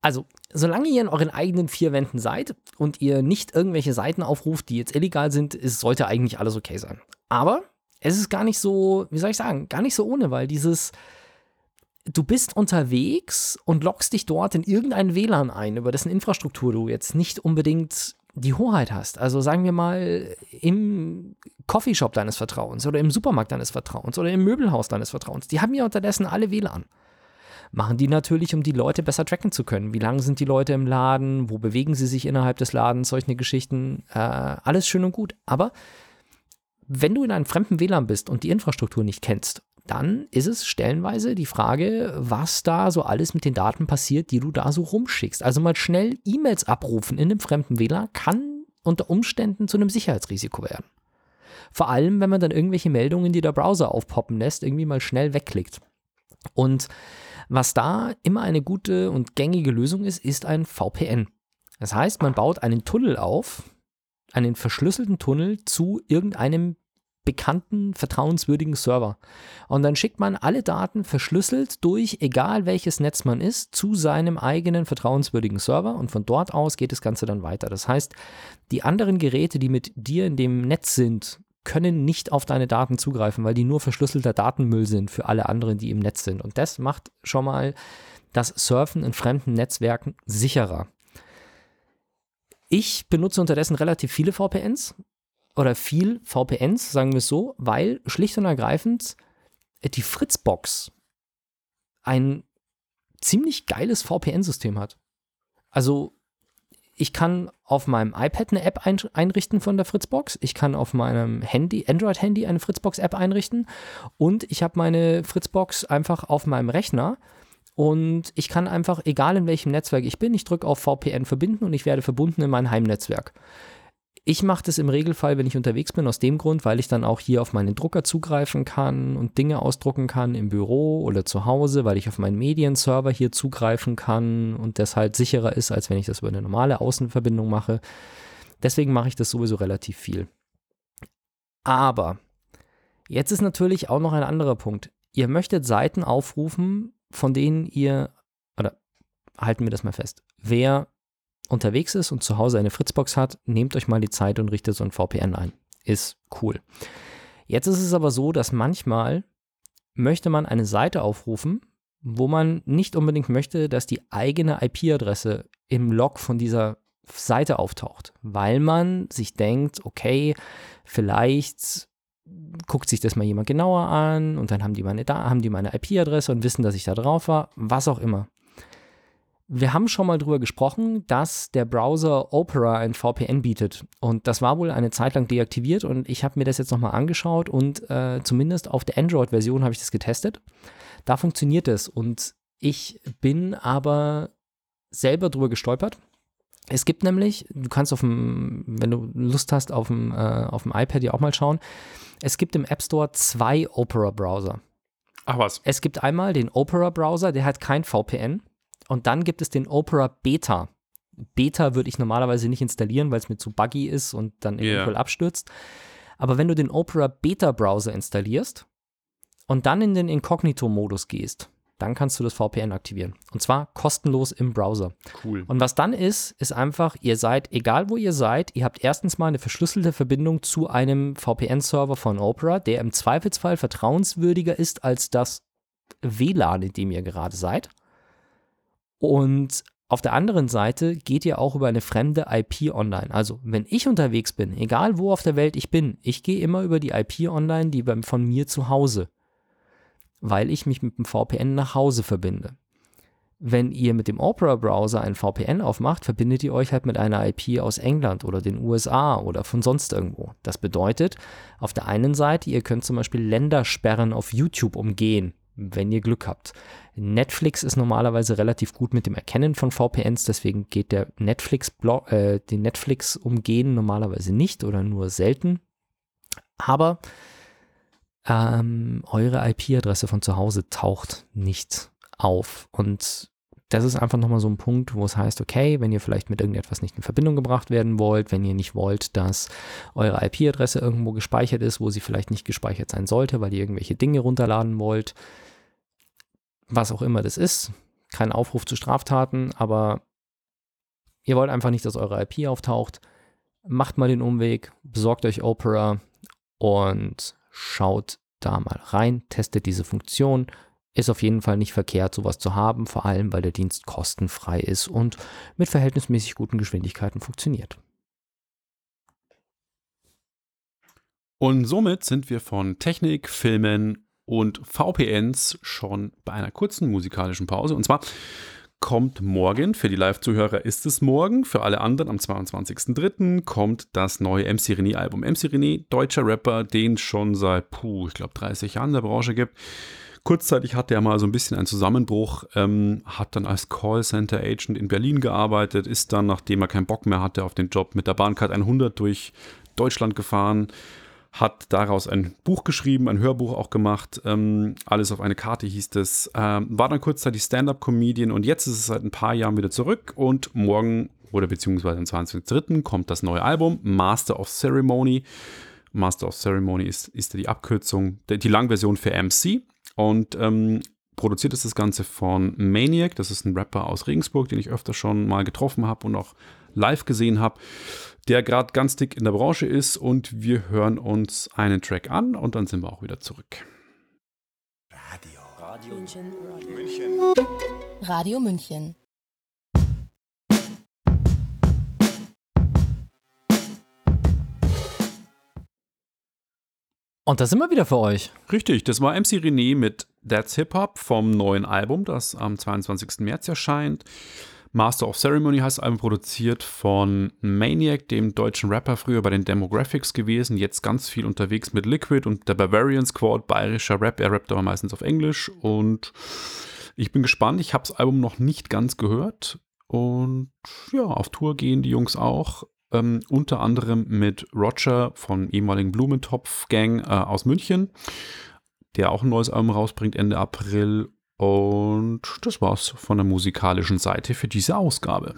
also, solange ihr in euren eigenen vier Wänden seid und ihr nicht irgendwelche Seiten aufruft, die jetzt illegal sind, ist, sollte eigentlich alles okay sein. Aber es ist gar nicht so, wie soll ich sagen, gar nicht so ohne, weil dieses, du bist unterwegs und loggst dich dort in irgendein WLAN ein, über dessen Infrastruktur du jetzt nicht unbedingt die Hoheit hast. Also sagen wir mal im Coffeeshop deines Vertrauens oder im Supermarkt deines Vertrauens oder im Möbelhaus deines Vertrauens. Die haben ja unterdessen alle WLAN machen die natürlich, um die Leute besser tracken zu können. Wie lange sind die Leute im Laden? Wo bewegen sie sich innerhalb des Ladens? Solche Geschichten. Äh, alles schön und gut. Aber wenn du in einem fremden WLAN bist und die Infrastruktur nicht kennst, dann ist es stellenweise die Frage, was da so alles mit den Daten passiert, die du da so rumschickst. Also mal schnell E-Mails abrufen in einem fremden WLAN kann unter Umständen zu einem Sicherheitsrisiko werden. Vor allem, wenn man dann irgendwelche Meldungen, die der Browser aufpoppen lässt, irgendwie mal schnell wegklickt. Und was da immer eine gute und gängige Lösung ist, ist ein VPN. Das heißt, man baut einen Tunnel auf, einen verschlüsselten Tunnel zu irgendeinem bekannten, vertrauenswürdigen Server. Und dann schickt man alle Daten verschlüsselt durch, egal welches Netz man ist, zu seinem eigenen vertrauenswürdigen Server und von dort aus geht das Ganze dann weiter. Das heißt, die anderen Geräte, die mit dir in dem Netz sind, können nicht auf deine Daten zugreifen, weil die nur verschlüsselter Datenmüll sind für alle anderen, die im Netz sind. Und das macht schon mal das Surfen in fremden Netzwerken sicherer. Ich benutze unterdessen relativ viele VPNs oder viel VPNs, sagen wir es so, weil schlicht und ergreifend die Fritzbox ein ziemlich geiles VPN-System hat. Also ich kann auf meinem iPad eine App ein einrichten von der Fritzbox. Ich kann auf meinem Handy, Android-Handy eine Fritzbox-App einrichten. Und ich habe meine Fritzbox einfach auf meinem Rechner. Und ich kann einfach, egal in welchem Netzwerk ich bin, ich drücke auf VPN verbinden und ich werde verbunden in mein Heimnetzwerk. Ich mache das im Regelfall, wenn ich unterwegs bin, aus dem Grund, weil ich dann auch hier auf meinen Drucker zugreifen kann und Dinge ausdrucken kann im Büro oder zu Hause, weil ich auf meinen Medienserver hier zugreifen kann und das halt sicherer ist, als wenn ich das über eine normale Außenverbindung mache. Deswegen mache ich das sowieso relativ viel. Aber jetzt ist natürlich auch noch ein anderer Punkt. Ihr möchtet Seiten aufrufen, von denen ihr, oder halten wir das mal fest, wer unterwegs ist und zu Hause eine Fritzbox hat, nehmt euch mal die Zeit und richtet so ein VPN ein. Ist cool. Jetzt ist es aber so, dass manchmal möchte man eine Seite aufrufen, wo man nicht unbedingt möchte, dass die eigene IP-Adresse im Log von dieser Seite auftaucht, weil man sich denkt, okay, vielleicht guckt sich das mal jemand genauer an und dann haben die meine, meine IP-Adresse und wissen, dass ich da drauf war, was auch immer. Wir haben schon mal drüber gesprochen, dass der Browser Opera ein VPN bietet. Und das war wohl eine Zeit lang deaktiviert und ich habe mir das jetzt nochmal angeschaut und äh, zumindest auf der Android-Version habe ich das getestet. Da funktioniert es und ich bin aber selber drüber gestolpert, Es gibt nämlich, du kannst auf dem, wenn du Lust hast, auf dem, äh, auf dem iPad ja auch mal schauen. Es gibt im App Store zwei Opera-Browser. Ach was. Es gibt einmal den Opera-Browser, der hat kein VPN. Und dann gibt es den Opera Beta. Beta würde ich normalerweise nicht installieren, weil es mir zu buggy ist und dann Ja. eventuell abstürzt. Aber wenn du den Opera Beta Browser installierst und dann in den Inkognito-Modus gehst, dann kannst du das VPN aktivieren. Und zwar kostenlos im Browser. Cool. Und was dann ist, ist einfach, ihr seid, egal wo ihr seid, ihr habt erstens mal eine verschlüsselte Verbindung zu einem VPN-Server von Opera, der im Zweifelsfall vertrauenswürdiger ist als das WLAN, in dem ihr gerade seid. Und auf der anderen Seite geht ihr auch über eine fremde IP online. Also, wenn ich unterwegs bin, egal wo auf der Welt ich bin, ich gehe immer über die IP online, die von mir zu Hause, weil ich mich mit dem VPN nach Hause verbinde. Wenn ihr mit dem Opera-Browser ein VPN aufmacht, verbindet ihr euch halt mit einer IP aus England oder den USA oder von sonst irgendwo. Das bedeutet, auf der einen Seite, ihr könnt zum Beispiel Ländersperren auf YouTube umgehen, wenn ihr Glück habt. Netflix ist normalerweise relativ gut mit dem Erkennen von VPNs, deswegen geht der Netflix äh, den Netflix umgehen normalerweise nicht oder nur selten. Aber ähm, eure IP-Adresse von zu Hause taucht nicht auf. Und das ist einfach nochmal so ein Punkt, wo es heißt, okay, wenn ihr vielleicht mit irgendetwas nicht in Verbindung gebracht werden wollt, wenn ihr nicht wollt, dass eure IP-Adresse irgendwo gespeichert ist, wo sie vielleicht nicht gespeichert sein sollte, weil ihr irgendwelche Dinge runterladen wollt, was auch immer das ist, kein Aufruf zu Straftaten, aber ihr wollt einfach nicht, dass eure IP auftaucht, macht mal den Umweg, besorgt euch Opera und schaut da mal rein, testet diese Funktion. Ist auf jeden Fall nicht verkehrt, sowas zu haben, vor allem weil der Dienst kostenfrei ist und mit verhältnismäßig guten Geschwindigkeiten funktioniert. Und somit sind wir von Technik, Filmen und VPNs schon bei einer kurzen musikalischen Pause. Und zwar kommt morgen, für die Live-Zuhörer ist es morgen, für alle anderen am 22.03. kommt das neue MC René-Album. MC René, deutscher Rapper, den es schon seit, puh, ich glaube 30 Jahren in der Branche gibt. Kurzzeitig hatte er mal so ein bisschen einen Zusammenbruch, ähm, hat dann als Callcenter-Agent in Berlin gearbeitet, ist dann, nachdem er keinen Bock mehr hatte auf den Job, mit der Bahncard 100 durch Deutschland gefahren, hat daraus ein Buch geschrieben, ein Hörbuch auch gemacht. Ähm, alles auf eine Karte hieß es. Ähm, war dann kurzzeitig Stand-up-Comedian und jetzt ist es seit ein paar Jahren wieder zurück und morgen oder beziehungsweise am 20.03. kommt das neue Album Master of Ceremony. Master of Ceremony ist, ist die Abkürzung, die Langversion für MC und ähm, produziert ist das Ganze von Maniac. Das ist ein Rapper aus Regensburg, den ich öfter schon mal getroffen habe und auch live gesehen habe der gerade ganz dick in der Branche ist und wir hören uns einen Track an und dann sind wir auch wieder zurück. Radio. Radio München. München. Radio München. Und da sind wir wieder für euch. Richtig, das war MC René mit That's Hip Hop vom neuen Album, das am 22. März erscheint. Master of Ceremony heißt das Album produziert von Maniac, dem deutschen Rapper, früher bei den Demographics gewesen, jetzt ganz viel unterwegs mit Liquid und der Bavarian Squad, bayerischer Rap. Er rappt aber meistens auf Englisch und ich bin gespannt. Ich habe das Album noch nicht ganz gehört und ja, auf Tour gehen die Jungs auch. Ähm, unter anderem mit Roger von ehemaligen Blumentopf Gang äh, aus München, der auch ein neues Album rausbringt Ende April und das war's von der musikalischen Seite für diese Ausgabe.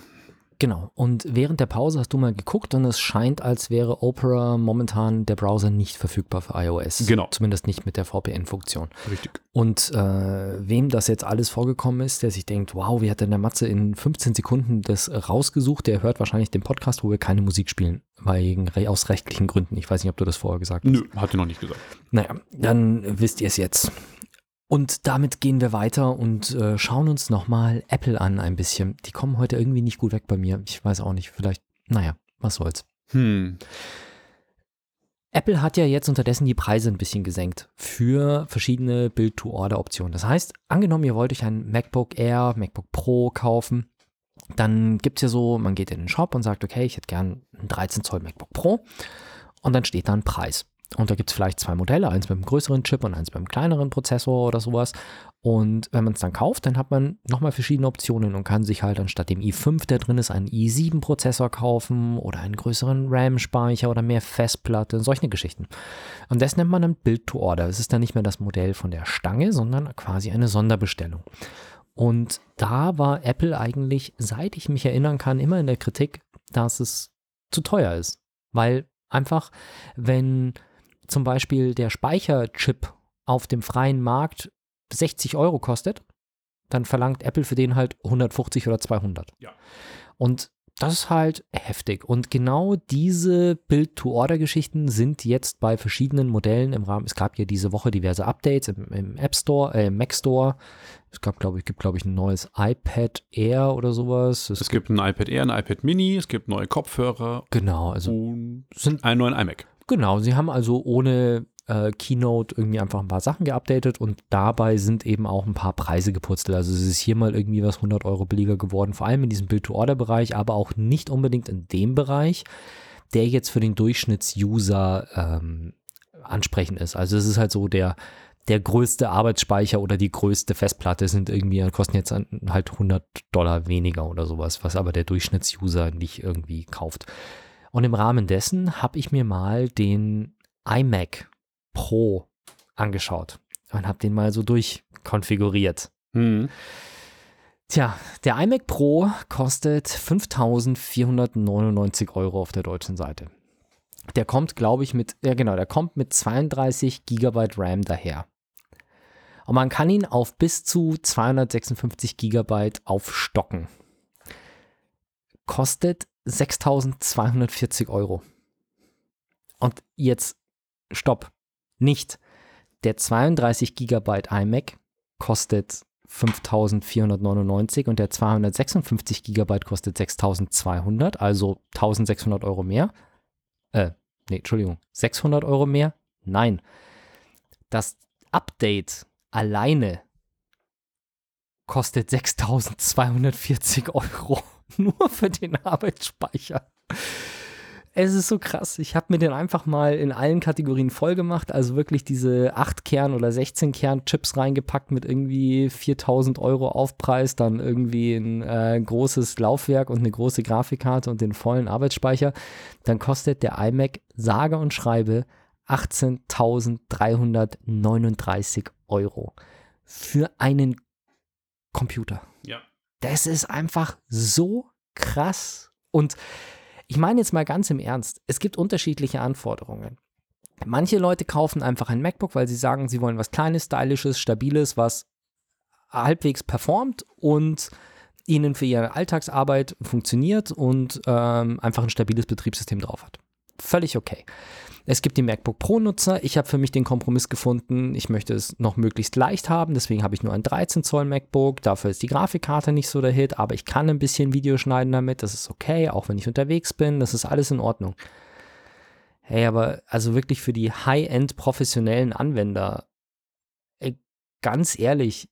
Genau. Und während der Pause hast du mal geguckt und es scheint, als wäre Opera momentan der Browser nicht verfügbar für iOS. Genau. Zumindest nicht mit der VPN-Funktion. Richtig. Und äh, wem das jetzt alles vorgekommen ist, der sich denkt, wow, wie hat denn der Matze in 15 Sekunden das rausgesucht, der hört wahrscheinlich den Podcast, wo wir keine Musik spielen, wegen, aus rechtlichen Gründen. Ich weiß nicht, ob du das vorher gesagt hast. Nö, hat er noch nicht gesagt. Naja, dann wisst ihr es jetzt. Und damit gehen wir weiter und äh, schauen uns nochmal Apple an ein bisschen. Die kommen heute irgendwie nicht gut weg bei mir. Ich weiß auch nicht, vielleicht, naja, was soll's. Hm. Apple hat ja jetzt unterdessen die Preise ein bisschen gesenkt für verschiedene Build-to-Order-Optionen. Das heißt, angenommen, ihr wollt euch ein MacBook Air, MacBook Pro kaufen, dann gibt es ja so, man geht in den Shop und sagt, okay, ich hätte gern ein 13 Zoll MacBook Pro und dann steht da ein Preis. Und da gibt es vielleicht zwei Modelle, eins mit einem größeren Chip und eins mit einem kleineren Prozessor oder sowas. Und wenn man es dann kauft, dann hat man nochmal verschiedene Optionen und kann sich halt anstatt dem i5, der drin ist, einen i7-Prozessor kaufen oder einen größeren RAM-Speicher oder mehr Festplatte, solche Geschichten. Und das nennt man dann Build-to-Order. Es ist dann nicht mehr das Modell von der Stange, sondern quasi eine Sonderbestellung. Und da war Apple eigentlich, seit ich mich erinnern kann, immer in der Kritik, dass es zu teuer ist. Weil einfach, wenn zum Beispiel der Speicherchip auf dem freien Markt 60 Euro kostet, dann verlangt Apple für den halt 150 oder 200. Ja. Und das ist halt heftig. Und genau diese Build-to-Order-Geschichten sind jetzt bei verschiedenen Modellen im Rahmen. Es gab ja diese Woche diverse Updates im, im App Store, äh, im Mac Store. Es gab, glaube ich, gibt, glaube ich, ein neues iPad Air oder sowas. Es, es gibt, gibt ein iPad Air, ein iPad Mini, es gibt neue Kopfhörer. Genau, also und sind einen neuen iMac. Genau, sie haben also ohne äh, Keynote irgendwie einfach ein paar Sachen geupdatet und dabei sind eben auch ein paar Preise geputzelt. Also es ist hier mal irgendwie was 100 Euro billiger geworden, vor allem in diesem Build-to-Order-Bereich, aber auch nicht unbedingt in dem Bereich, der jetzt für den Durchschnittsuser ähm, ansprechend ist. Also es ist halt so der der größte Arbeitsspeicher oder die größte Festplatte sind irgendwie, kosten jetzt halt 100 Dollar weniger oder sowas, was aber der Durchschnittsuser nicht irgendwie kauft. Und im Rahmen dessen habe ich mir mal den iMac Pro angeschaut und habe den mal so durchkonfiguriert. Mhm. Tja, der iMac Pro kostet 5.499 Euro auf der deutschen Seite. Der kommt, glaube ich, mit, ja genau, der kommt mit 32 GB RAM daher. Und man kann ihn auf bis zu 256 GB aufstocken. Kostet 6.240 Euro. Und jetzt, stopp, nicht. Der 32 GB iMac kostet 5499 und der 256 GB kostet 6200, also 1600 Euro mehr. Äh, nee, Entschuldigung, 600 Euro mehr? Nein. Das Update alleine kostet 6240 Euro. Nur für den Arbeitsspeicher. Es ist so krass. Ich habe mir den einfach mal in allen Kategorien voll gemacht. Also wirklich diese 8 Kern oder 16 Kern Chips reingepackt mit irgendwie 4000 Euro Aufpreis, dann irgendwie ein äh, großes Laufwerk und eine große Grafikkarte und den vollen Arbeitsspeicher. Dann kostet der iMac sage und schreibe 18.339 Euro für einen Computer. Ja. Das ist einfach so krass. Und ich meine jetzt mal ganz im Ernst, es gibt unterschiedliche Anforderungen. Manche Leute kaufen einfach ein MacBook, weil sie sagen, sie wollen was Kleines, Stylisches, Stabiles, was halbwegs performt und ihnen für ihre Alltagsarbeit funktioniert und ähm, einfach ein stabiles Betriebssystem drauf hat. Völlig okay. Es gibt die MacBook Pro-Nutzer. Ich habe für mich den Kompromiss gefunden, ich möchte es noch möglichst leicht haben, deswegen habe ich nur ein 13 Zoll MacBook. Dafür ist die Grafikkarte nicht so der Hit, aber ich kann ein bisschen Video schneiden damit. Das ist okay, auch wenn ich unterwegs bin. Das ist alles in Ordnung. Hey, aber also wirklich für die High-End professionellen Anwender, ganz ehrlich,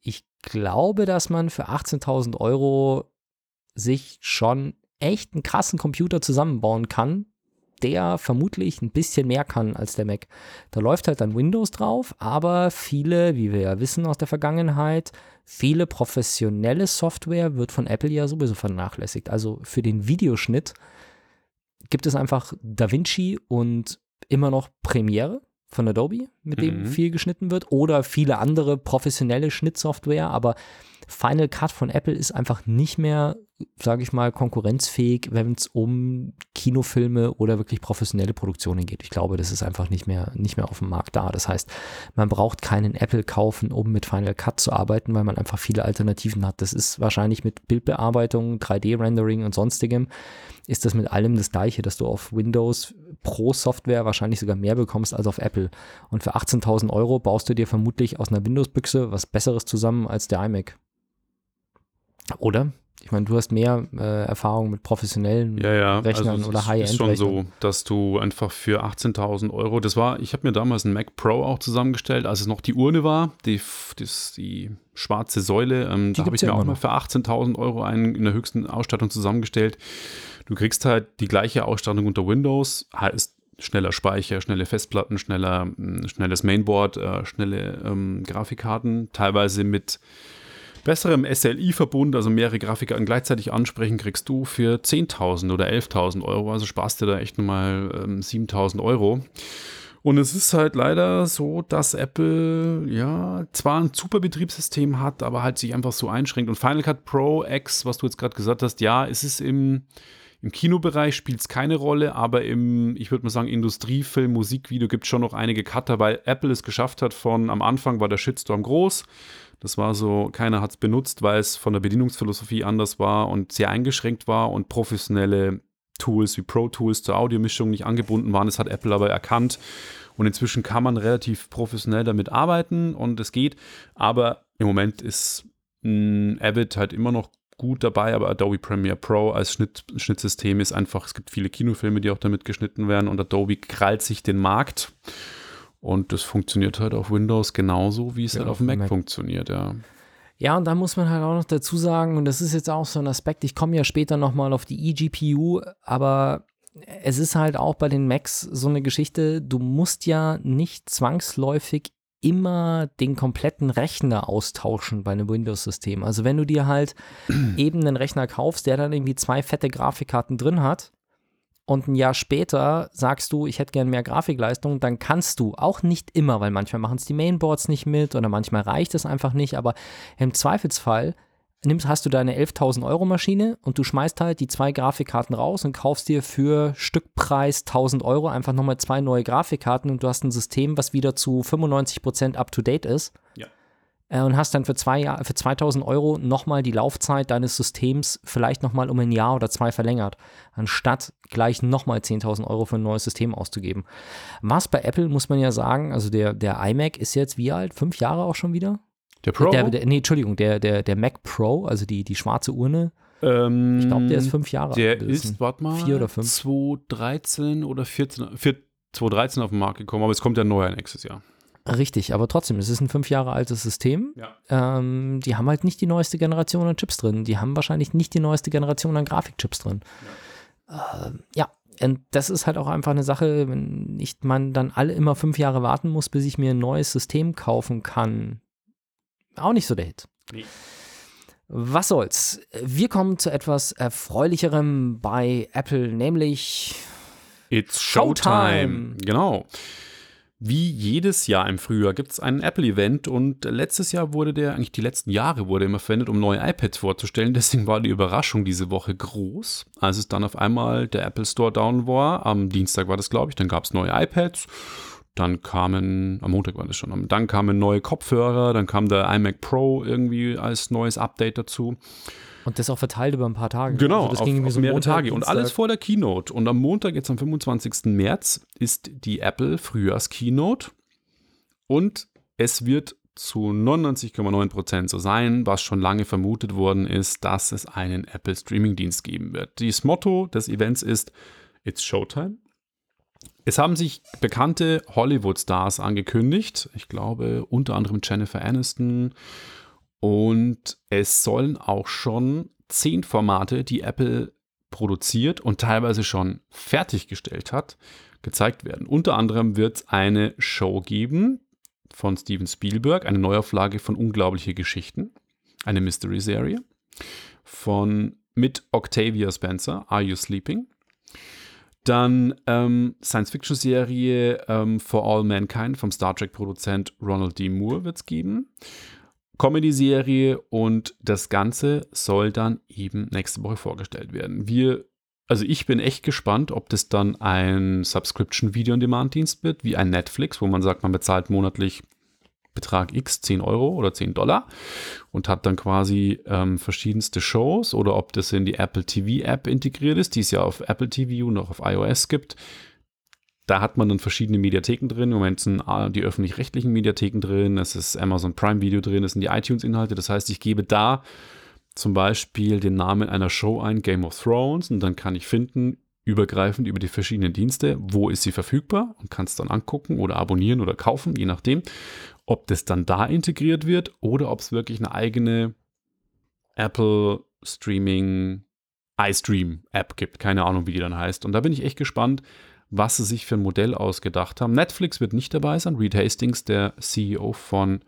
ich glaube, dass man für 18.000 Euro sich schon echt einen krassen Computer zusammenbauen kann, der vermutlich ein bisschen mehr kann als der Mac. Da läuft halt dann Windows drauf, aber viele, wie wir ja wissen aus der Vergangenheit, viele professionelle Software wird von Apple ja sowieso vernachlässigt. Also für den Videoschnitt gibt es einfach DaVinci und immer noch Premiere von Adobe, mit dem Mhm. viel geschnitten wird, oder viele andere professionelle Schnittsoftware, aber Final Cut von Apple ist einfach nicht mehr, sage ich mal, konkurrenzfähig, wenn es um Kinofilme oder wirklich professionelle Produktionen geht. Ich glaube, das ist einfach nicht mehr, nicht mehr auf dem Markt da. Das heißt, man braucht keinen Apple kaufen, um mit Final Cut zu arbeiten, weil man einfach viele Alternativen hat. Das ist wahrscheinlich mit Bildbearbeitung, 3D-Rendering und sonstigem, ist das mit allem das gleiche, dass du auf Windows pro Software wahrscheinlich sogar mehr bekommst als auf Apple. Und für 18.000 Euro baust du dir vermutlich aus einer Windows-Büchse was Besseres zusammen als der iMac. Oder? Ich meine, du hast mehr äh, Erfahrung mit professionellen Ja, ja. Rechnern es oder ist- ist schon so, dass du einfach für 18.000 Euro, das war, ich habe mir damals einen Mac Pro auch zusammengestellt, als es noch die Urne war, die, das, die schwarze Säule, ähm, Die da habe ich mir auch immer mal noch. für 18.000 Euro einen in der höchsten Ausstattung zusammengestellt. Du kriegst halt die gleiche Ausstattung unter Windows, heißt schneller Speicher, schnelle Festplatten, schneller, schnelles Mainboard, äh, schnelle ähm, Grafikkarten, teilweise mit besserem SLI-Verbund, also mehrere Grafikkarten gleichzeitig ansprechen, kriegst du für 10.000 oder 11.000 Euro, also sparst du da echt nochmal ähm, 7.000 Euro. Und es ist halt leider so, dass Apple ja zwar ein super Betriebssystem hat, aber halt sich einfach so einschränkt. Und Final Cut Pro X, was du jetzt gerade gesagt hast, ja, es ist im, im Kinobereich spielt es keine Rolle, aber im, ich würde mal sagen, Industriefilm, Musikvideo gibt es schon noch einige Cutter, weil Apple es geschafft hat von, am Anfang war der Shitstorm groß. Das war so, keiner hat es benutzt, weil es von der Bedienungsphilosophie anders war und sehr eingeschränkt war und professionelle Tools wie Pro Tools zur Audiomischung nicht angebunden waren. Das hat Apple aber erkannt und inzwischen kann man relativ professionell damit arbeiten und es geht. Aber im Moment ist mh, Avid halt immer noch gut dabei, aber Adobe Premiere Pro als Schnitt, Schnittsystem ist einfach, es gibt viele Kinofilme, die auch damit geschnitten werden und Adobe krallt sich den Markt. Und das funktioniert halt auf Windows genauso, wie es ja, halt auf dem Mac, Mac funktioniert, ja. Ja, und da muss man halt auch noch dazu sagen, und das ist jetzt auch so ein Aspekt, ich komme ja später nochmal auf die eGPU, aber es ist halt auch bei den Macs so eine Geschichte, du musst ja nicht zwangsläufig immer den kompletten Rechner austauschen bei einem Windows-System. Also wenn du dir halt eben einen Rechner kaufst, der dann irgendwie zwei fette Grafikkarten drin hat, und ein Jahr später sagst du, ich hätte gern mehr Grafikleistung, dann kannst du, auch nicht immer, weil manchmal machen es die Mainboards nicht mit oder manchmal reicht es einfach nicht, aber im Zweifelsfall nimmst, hast du deine 11.000 Euro Maschine und du schmeißt halt die zwei Grafikkarten raus und kaufst dir für Stückpreis 1.000 Euro einfach nochmal zwei neue Grafikkarten und du hast ein System, was wieder zu 95% up to date ist. Ja und hast dann für, zwei Jahr, für 2000 Euro nochmal die Laufzeit deines Systems vielleicht nochmal um ein Jahr oder zwei verlängert, anstatt gleich nochmal 10.000 Euro für ein neues System auszugeben. Was bei Apple muss man ja sagen, also der, der iMac ist jetzt wie alt? Fünf Jahre auch schon wieder? Der Pro? Der, der, nee, Entschuldigung, der, der, der Mac Pro, also die, die schwarze Urne. Ähm, ich glaube, der ist fünf Jahre alt. Der ist, warte mal, vier oder fünf. 2013 oder 14, 2013 auf den Markt gekommen, aber es kommt ja neuer nächstes Jahr. Richtig, aber trotzdem, es ist ein fünf Jahre altes System. Ja. Ähm, die haben halt nicht die neueste Generation an Chips drin. Die haben wahrscheinlich nicht die neueste Generation an Grafikchips drin. Ja. Äh, ja. Und das ist halt auch einfach eine Sache, wenn nicht man dann alle immer fünf Jahre warten muss, bis ich mir ein neues System kaufen kann. Auch nicht so der Hit. Nee. Was soll's? Wir kommen zu etwas Erfreulicherem bei Apple, nämlich It's Showtime. Showtime. Genau. Wie jedes Jahr im Frühjahr gibt es ein Apple-Event und letztes Jahr wurde der, eigentlich die letzten Jahre wurde immer verwendet, um neue iPads vorzustellen. Deswegen war die Überraschung diese Woche groß, als es dann auf einmal der Apple Store down war. Am Dienstag war das, glaube ich, dann gab es neue iPads. Dann kamen, am Montag war das schon, dann kamen neue Kopfhörer, dann kam der iMac Pro irgendwie als neues Update dazu. Und das auch verteilt über ein paar Tage. Genau, also das auf, ging auf so mehrere Montag, Tage. Und alles vor der Keynote. Und am Montag, jetzt am 25. März, ist die Apple Frühjahrs-Keynote. Und es wird zu 99,9% so sein, was schon lange vermutet worden ist, dass es einen Apple Streaming-Dienst geben wird. Das Motto des Events ist It's Showtime. Es haben sich bekannte Hollywood-Stars angekündigt. Ich glaube unter anderem Jennifer Aniston, und es sollen auch schon zehn Formate, die Apple produziert und teilweise schon fertiggestellt hat, gezeigt werden. Unter anderem wird es eine Show geben von Steven Spielberg, eine Neuauflage von Unglaubliche Geschichten, eine Mystery-Serie von mit Octavia Spencer, Are You Sleeping? Dann ähm, Science-Fiction-Serie ähm, For All Mankind vom Star Trek-Produzent Ronald D. Moore wird es geben. Comedy-Serie und das Ganze soll dann eben nächste Woche vorgestellt werden. Wir, also ich bin echt gespannt, ob das dann ein Subscription-Video-on-Demand-Dienst wird, wie ein Netflix, wo man sagt, man bezahlt monatlich Betrag X, 10 Euro oder 10 Dollar und hat dann quasi ähm, verschiedenste Shows oder ob das in die Apple TV-App integriert ist, die es ja auf Apple TV und auch auf iOS gibt. Da hat man dann verschiedene Mediatheken drin. Im Moment sind ah, die öffentlich-rechtlichen Mediatheken drin, es ist Amazon Prime Video drin, es sind die iTunes-Inhalte. Das heißt, ich gebe da zum Beispiel den Namen einer Show ein, Game of Thrones, und dann kann ich finden, übergreifend über die verschiedenen Dienste, wo ist sie verfügbar und kann es dann angucken oder abonnieren oder kaufen, je nachdem, ob das dann da integriert wird oder ob es wirklich eine eigene Apple Streaming iStream App gibt. Keine Ahnung, wie die dann heißt. Und da bin ich echt gespannt, was sie sich für ein Modell ausgedacht haben. Netflix wird nicht dabei sein. Reed Hastings, der CEO von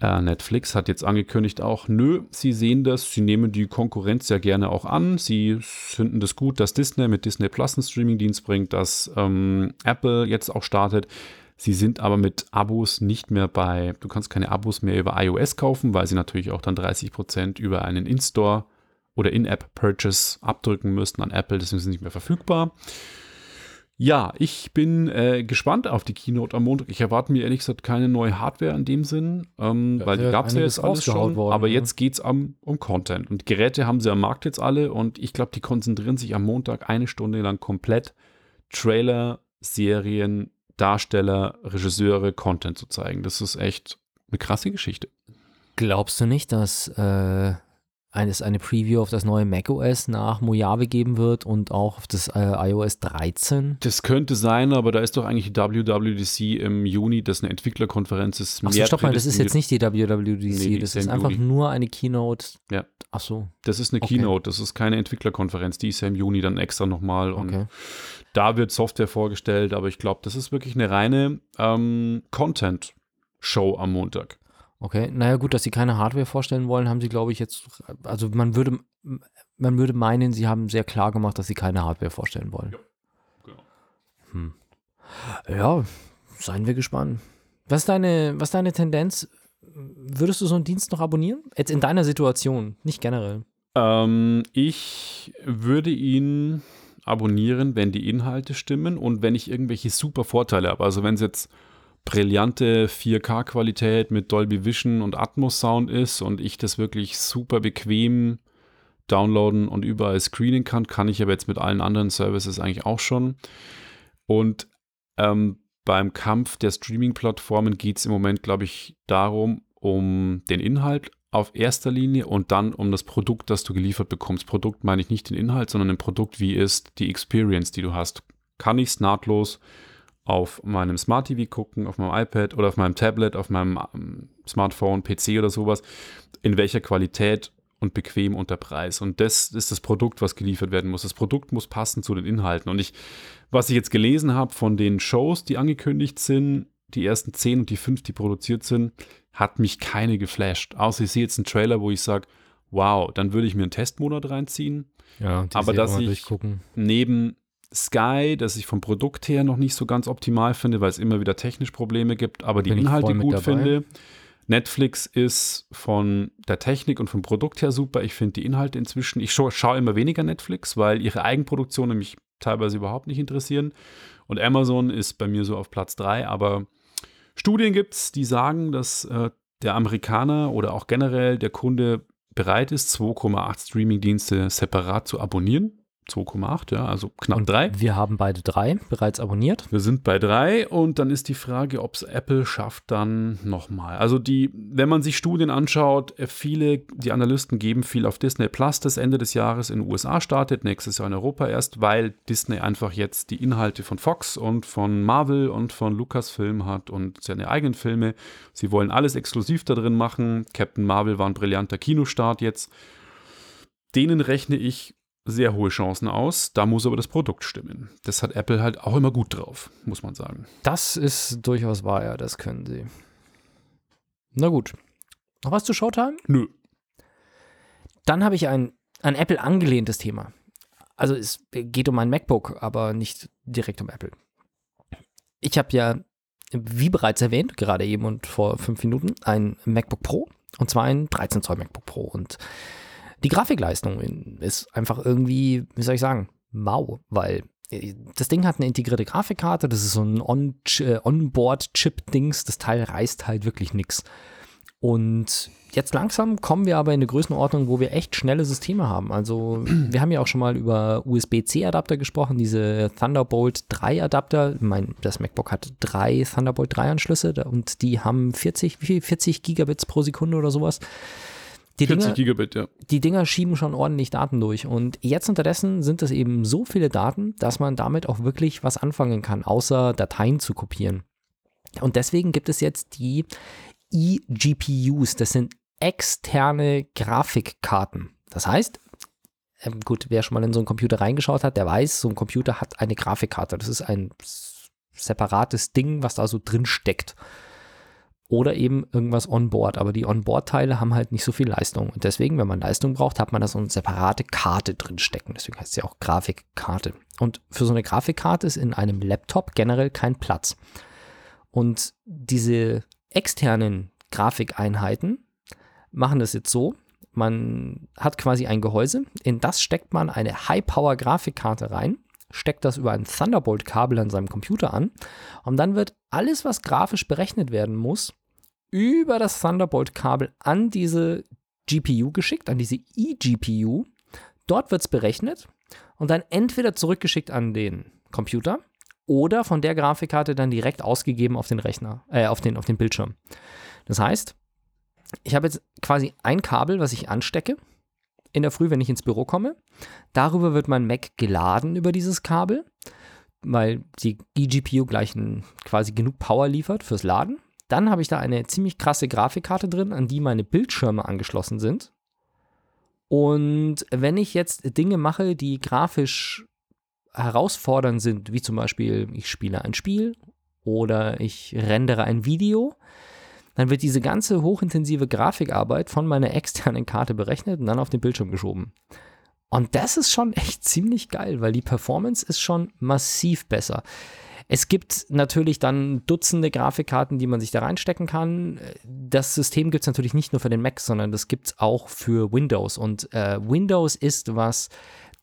äh, Netflix, hat jetzt angekündigt auch, nö, sie sehen das, sie nehmen die Konkurrenz ja gerne auch an. Sie finden das gut, dass Disney mit Disney Plus einen Streamingdienst bringt, dass ähm, Apple jetzt auch startet. Sie sind aber mit Abos nicht mehr bei, du kannst keine Abos mehr über iOS kaufen, weil sie natürlich auch dann 30% über einen In-Store oder In-App-Purchase abdrücken müssten an Apple, deswegen sind sie nicht mehr verfügbar. Ja, ich bin äh, gespannt auf die Keynote am Montag. Ich erwarte mir ehrlich gesagt keine neue Hardware in dem Sinn, ähm, Ja, weil die ja, gab es ja jetzt alles rausgehaut schon. worden, aber ja. jetzt geht es um Content. Und Geräte haben sie am Markt jetzt alle und ich glaube, die konzentrieren sich am Montag eine Stunde lang komplett Trailer, Serien, Darsteller, Regisseure, Content zu zeigen. Das ist echt eine krasse Geschichte. Glaubst du nicht, dass äh, es eine Preview auf das neue macOS nach Mojave geben wird und auch auf das äh, iOS 13? Das könnte sein, aber da ist doch eigentlich die WWDC im Juni, das eine Entwicklerkonferenz ist. Achso, stopp mal, das ist jetzt nicht die WWDC, Nee, das ist ist einfach Juni. nur eine Keynote. Ja. Ach so, Das ist eine Okay. Keynote, das ist keine Entwicklerkonferenz, die ist ja im Juni dann extra nochmal. Und okay. da wird Software vorgestellt, aber ich glaube, das ist wirklich eine reine ähm, Content-Show am Montag. Okay, naja gut, dass sie keine Hardware vorstellen wollen, haben sie, glaube ich, jetzt, also man würde, man würde meinen, sie haben sehr klar gemacht, dass sie keine Hardware vorstellen wollen. genau. Hm. Ja, seien wir gespannt. Was ist deine, was ist deine Tendenz? Würdest du so einen Dienst noch abonnieren? Jetzt in deiner Situation, nicht generell. Ähm, ich würde ihn abonnieren, wenn die Inhalte stimmen und wenn ich irgendwelche super Vorteile habe. Also wenn es jetzt brillante 4K-Qualität mit Dolby Vision und Atmos Sound ist und ich das wirklich super bequem downloaden und überall screenen kann, kann ich aber jetzt mit allen anderen Services eigentlich auch schon. Und ähm, beim Kampf der Streaming-Plattformen geht es im Moment, glaube ich, darum, um den Inhalt auf erster Linie und dann um das Produkt, das du geliefert bekommst. Produkt meine ich nicht den Inhalt, sondern ein Produkt, wie ist die Experience, die du hast. Kann ich es nahtlos auf meinem Smart TV gucken, auf meinem iPad oder auf meinem Tablet, auf meinem ähm, Smartphone, PC oder sowas, in welcher Qualität und bequem unter Preis. Und das ist das Produkt, was geliefert werden muss. Das Produkt muss passen zu den Inhalten. Und ich, was ich jetzt gelesen habe von den Shows, die angekündigt sind, die ersten zehn und die fünf, die produziert sind, hat mich keine geflasht. Außer ich sehe jetzt einen Trailer, wo ich sage, wow, dann würde ich mir einen Testmonat reinziehen. Ja, Aber dass ich-. Neben Sky, das ich vom Produkt her noch nicht so ganz optimal finde, weil es immer wieder technisch Probleme gibt, aber die Bin ich Inhalte gut dabei. finde. Netflix ist von der Technik und vom Produkt her super. Ich finde die Inhalte inzwischen, ich scha schaue immer weniger Netflix, weil ihre Eigenproduktionen mich teilweise überhaupt nicht interessieren. Und Amazon ist bei mir so auf Platz 3, aber Studien gibt es, die sagen, dass äh, der Amerikaner oder auch generell der Kunde bereit ist, 2,8 Streamingdienste separat zu abonnieren. 2,8, ja, also knapp Und drei. wir haben beide drei bereits abonniert. Wir sind bei drei und dann ist die Frage, ob es Apple schafft dann nochmal. Also die, wenn man sich Studien anschaut, äh, viele, die Analysten geben viel auf Disney Plus, das Ende des Jahres in den USA startet, nächstes Jahr in Europa erst, weil Disney einfach jetzt die Inhalte von Fox und von Marvel und von Lucasfilm hat und seine eigenen Filme. Sie wollen alles exklusiv da drin machen. Captain Marvel war ein brillanter Kinostart jetzt. Denen rechne ich sehr hohe Chancen aus. Da muss aber das Produkt stimmen. Das hat Apple halt auch immer gut drauf, muss man sagen. Das ist durchaus wahr, ja, das können sie. Na gut. Noch was zu Showtime? Nö. Dann habe ich ein an Apple angelehntes Thema. Also es geht um ein MacBook, aber nicht direkt um Apple. Ich habe ja, wie bereits erwähnt, gerade eben und vor fünf Minuten, ein MacBook Pro. Und zwar ein 13 Zoll MacBook Pro. Und die Grafikleistung ist einfach irgendwie, wie soll ich sagen, mau, weil äh, das Ding hat eine integrierte Grafikkarte, das ist so ein On- äh, Onboard-Chip-Dings, das Teil reißt halt wirklich nichts. Und jetzt langsam kommen wir aber in eine Größenordnung, wo wir echt schnelle Systeme haben. Also wir haben ja auch schon mal über USB-C-Adapter gesprochen, diese Thunderbolt 3 Adapter. Mein, das MacBook hat drei Thunderbolt 3 Anschlüsse da- und die haben 40, wie viel? 40 Gigabits pro Sekunde oder sowas. Die 40 Dinger, Gigabit, ja. die Dinger schieben schon ordentlich Daten durch. Und jetzt unterdessen sind es eben so viele Daten, dass man damit auch wirklich was anfangen kann, außer Dateien zu kopieren. Und deswegen gibt es jetzt die eGPUs. Das sind externe Grafikkarten. Das heißt, ähm, gut, wer schon mal in so einen Computer reingeschaut hat, der weiß, so ein Computer hat eine Grafikkarte. Das ist ein separates Ding, was da so drin steckt. Oder eben irgendwas onboard. Aber die Onboard-Teile haben halt nicht so viel Leistung. Und deswegen, wenn man Leistung braucht, hat man da so eine separate Karte drin stecken. Deswegen heißt ja auch Grafikkarte. Und für so eine Grafikkarte ist in einem Laptop generell kein Platz. Und diese externen Grafikeinheiten machen das jetzt so, man hat quasi ein Gehäuse, in das steckt man eine High-Power-Grafikkarte rein, steckt das über ein Thunderbolt-Kabel an seinem Computer an und dann wird alles, was grafisch berechnet werden muss, über das Thunderbolt-Kabel an diese GPU geschickt, an diese eGPU. Dort wird es berechnet und dann entweder zurückgeschickt an den Computer oder von der Grafikkarte dann direkt ausgegeben auf den Rechner, äh, auf den, auf den Bildschirm. Das heißt, ich habe jetzt quasi ein Kabel, was ich anstecke in der Früh, wenn ich ins Büro komme. Darüber wird mein Mac geladen über dieses Kabel, weil die eGPU gleich ein, quasi genug Power liefert fürs Laden. Dann habe ich da eine ziemlich krasse Grafikkarte drin, an die meine Bildschirme angeschlossen sind. Und wenn ich jetzt Dinge mache, die grafisch herausfordernd sind, wie zum Beispiel ich spiele ein Spiel oder ich rendere ein Video, dann wird diese ganze hochintensive Grafikarbeit von meiner externen Karte berechnet und dann auf den Bildschirm geschoben. Und das ist schon echt ziemlich geil, weil die Performance ist schon massiv besser. Es gibt natürlich dann Dutzende Grafikkarten, die man sich da reinstecken kann. Das System gibt es natürlich nicht nur für den Mac, sondern das gibt es auch für Windows. Und äh, Windows ist, was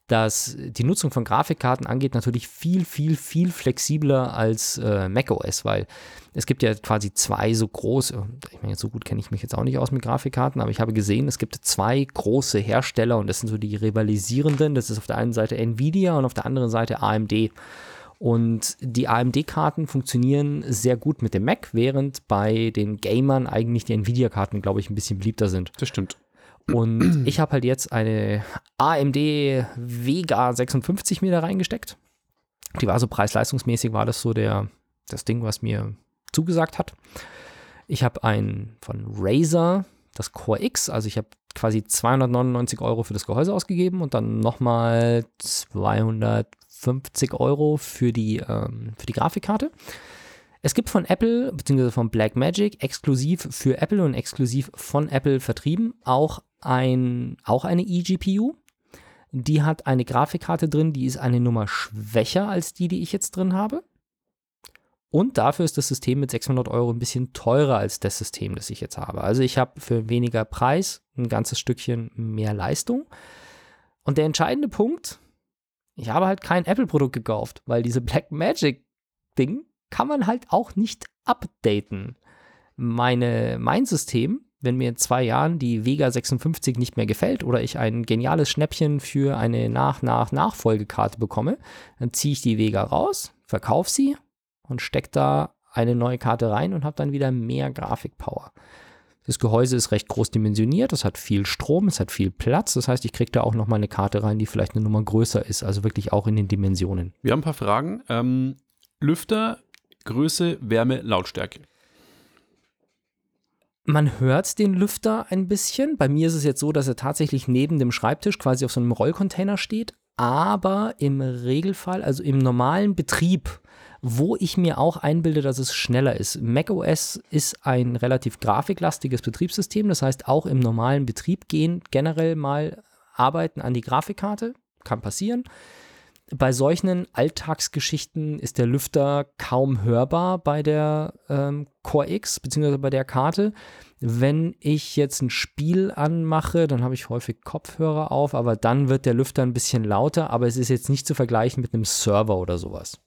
das die Nutzung von Grafikkarten angeht, natürlich viel, viel, viel flexibler als äh, macOS, weil es gibt ja quasi zwei so große, ich meine, so gut kenne ich mich jetzt auch nicht aus mit Grafikkarten, aber ich habe gesehen, es gibt zwei große Hersteller und das sind so die rivalisierenden. Das ist auf der einen Seite Nvidia und auf der anderen Seite AMD. Und die AMD-Karten funktionieren sehr gut mit dem Mac, während bei den Gamern eigentlich die Nvidia-Karten, glaube ich, ein bisschen beliebter sind. Das stimmt. Und ich habe halt jetzt eine AMD Vega 56 mir da reingesteckt. Die war so preis-leistungsmäßig, war das so der, das Ding, was mir zugesagt hat. Ich habe ein von Razer, das Core X, also ich habe quasi 299 Euro für das Gehäuse ausgegeben und dann nochmal 250 Euro für die, ähm, für die Grafikkarte. Es gibt von Apple bzw. von Blackmagic exklusiv für Apple und exklusiv von Apple vertrieben auch ein, auch eine eGPU. Die hat eine Grafikkarte drin, die ist eine Nummer schwächer als die, die ich jetzt drin habe. Und dafür ist das System mit 600 Euro ein bisschen teurer als das System, das ich jetzt habe. Also ich habe für weniger Preis ein ganzes Stückchen mehr Leistung. Und der entscheidende Punkt, ich habe halt kein Apple-Produkt gekauft, weil diese Blackmagic-Ding kann man halt auch nicht updaten. Meine, mein System wenn mir in zwei Jahren die Vega 56 nicht mehr gefällt oder ich ein geniales Schnäppchen für eine Nach-Nach-Nachfolgekarte bekomme, dann ziehe ich die Vega raus, verkaufe sie und stecke da eine neue Karte rein und habe dann wieder mehr Grafikpower. Das Gehäuse ist recht groß dimensioniert, es hat viel Strom, es hat viel Platz. Das heißt, ich kriege da auch nochmal eine Karte rein, die vielleicht eine Nummer größer ist, also wirklich auch in den Dimensionen. Wir haben ein paar Fragen. Ähm, Lüfter, Größe, Wärme, Lautstärke. Man hört den Lüfter ein bisschen. Bei mir ist es jetzt so, dass er tatsächlich neben dem Schreibtisch quasi auf so einem Rollcontainer steht. Aber im Regelfall, also im normalen Betrieb, wo ich mir auch einbilde, dass es schneller ist. macOS ist ein relativ grafiklastiges Betriebssystem. Das heißt, auch im normalen Betrieb gehen generell mal Arbeiten an die Grafikkarte. Kann passieren. Bei solchen Alltagsgeschichten ist der Lüfter kaum hörbar bei der ähm, Core X bzw. bei der Karte. Wenn ich jetzt ein Spiel anmache, dann habe ich häufig Kopfhörer auf, aber dann wird der Lüfter ein bisschen lauter, aber es ist jetzt nicht zu vergleichen mit einem Server oder sowas.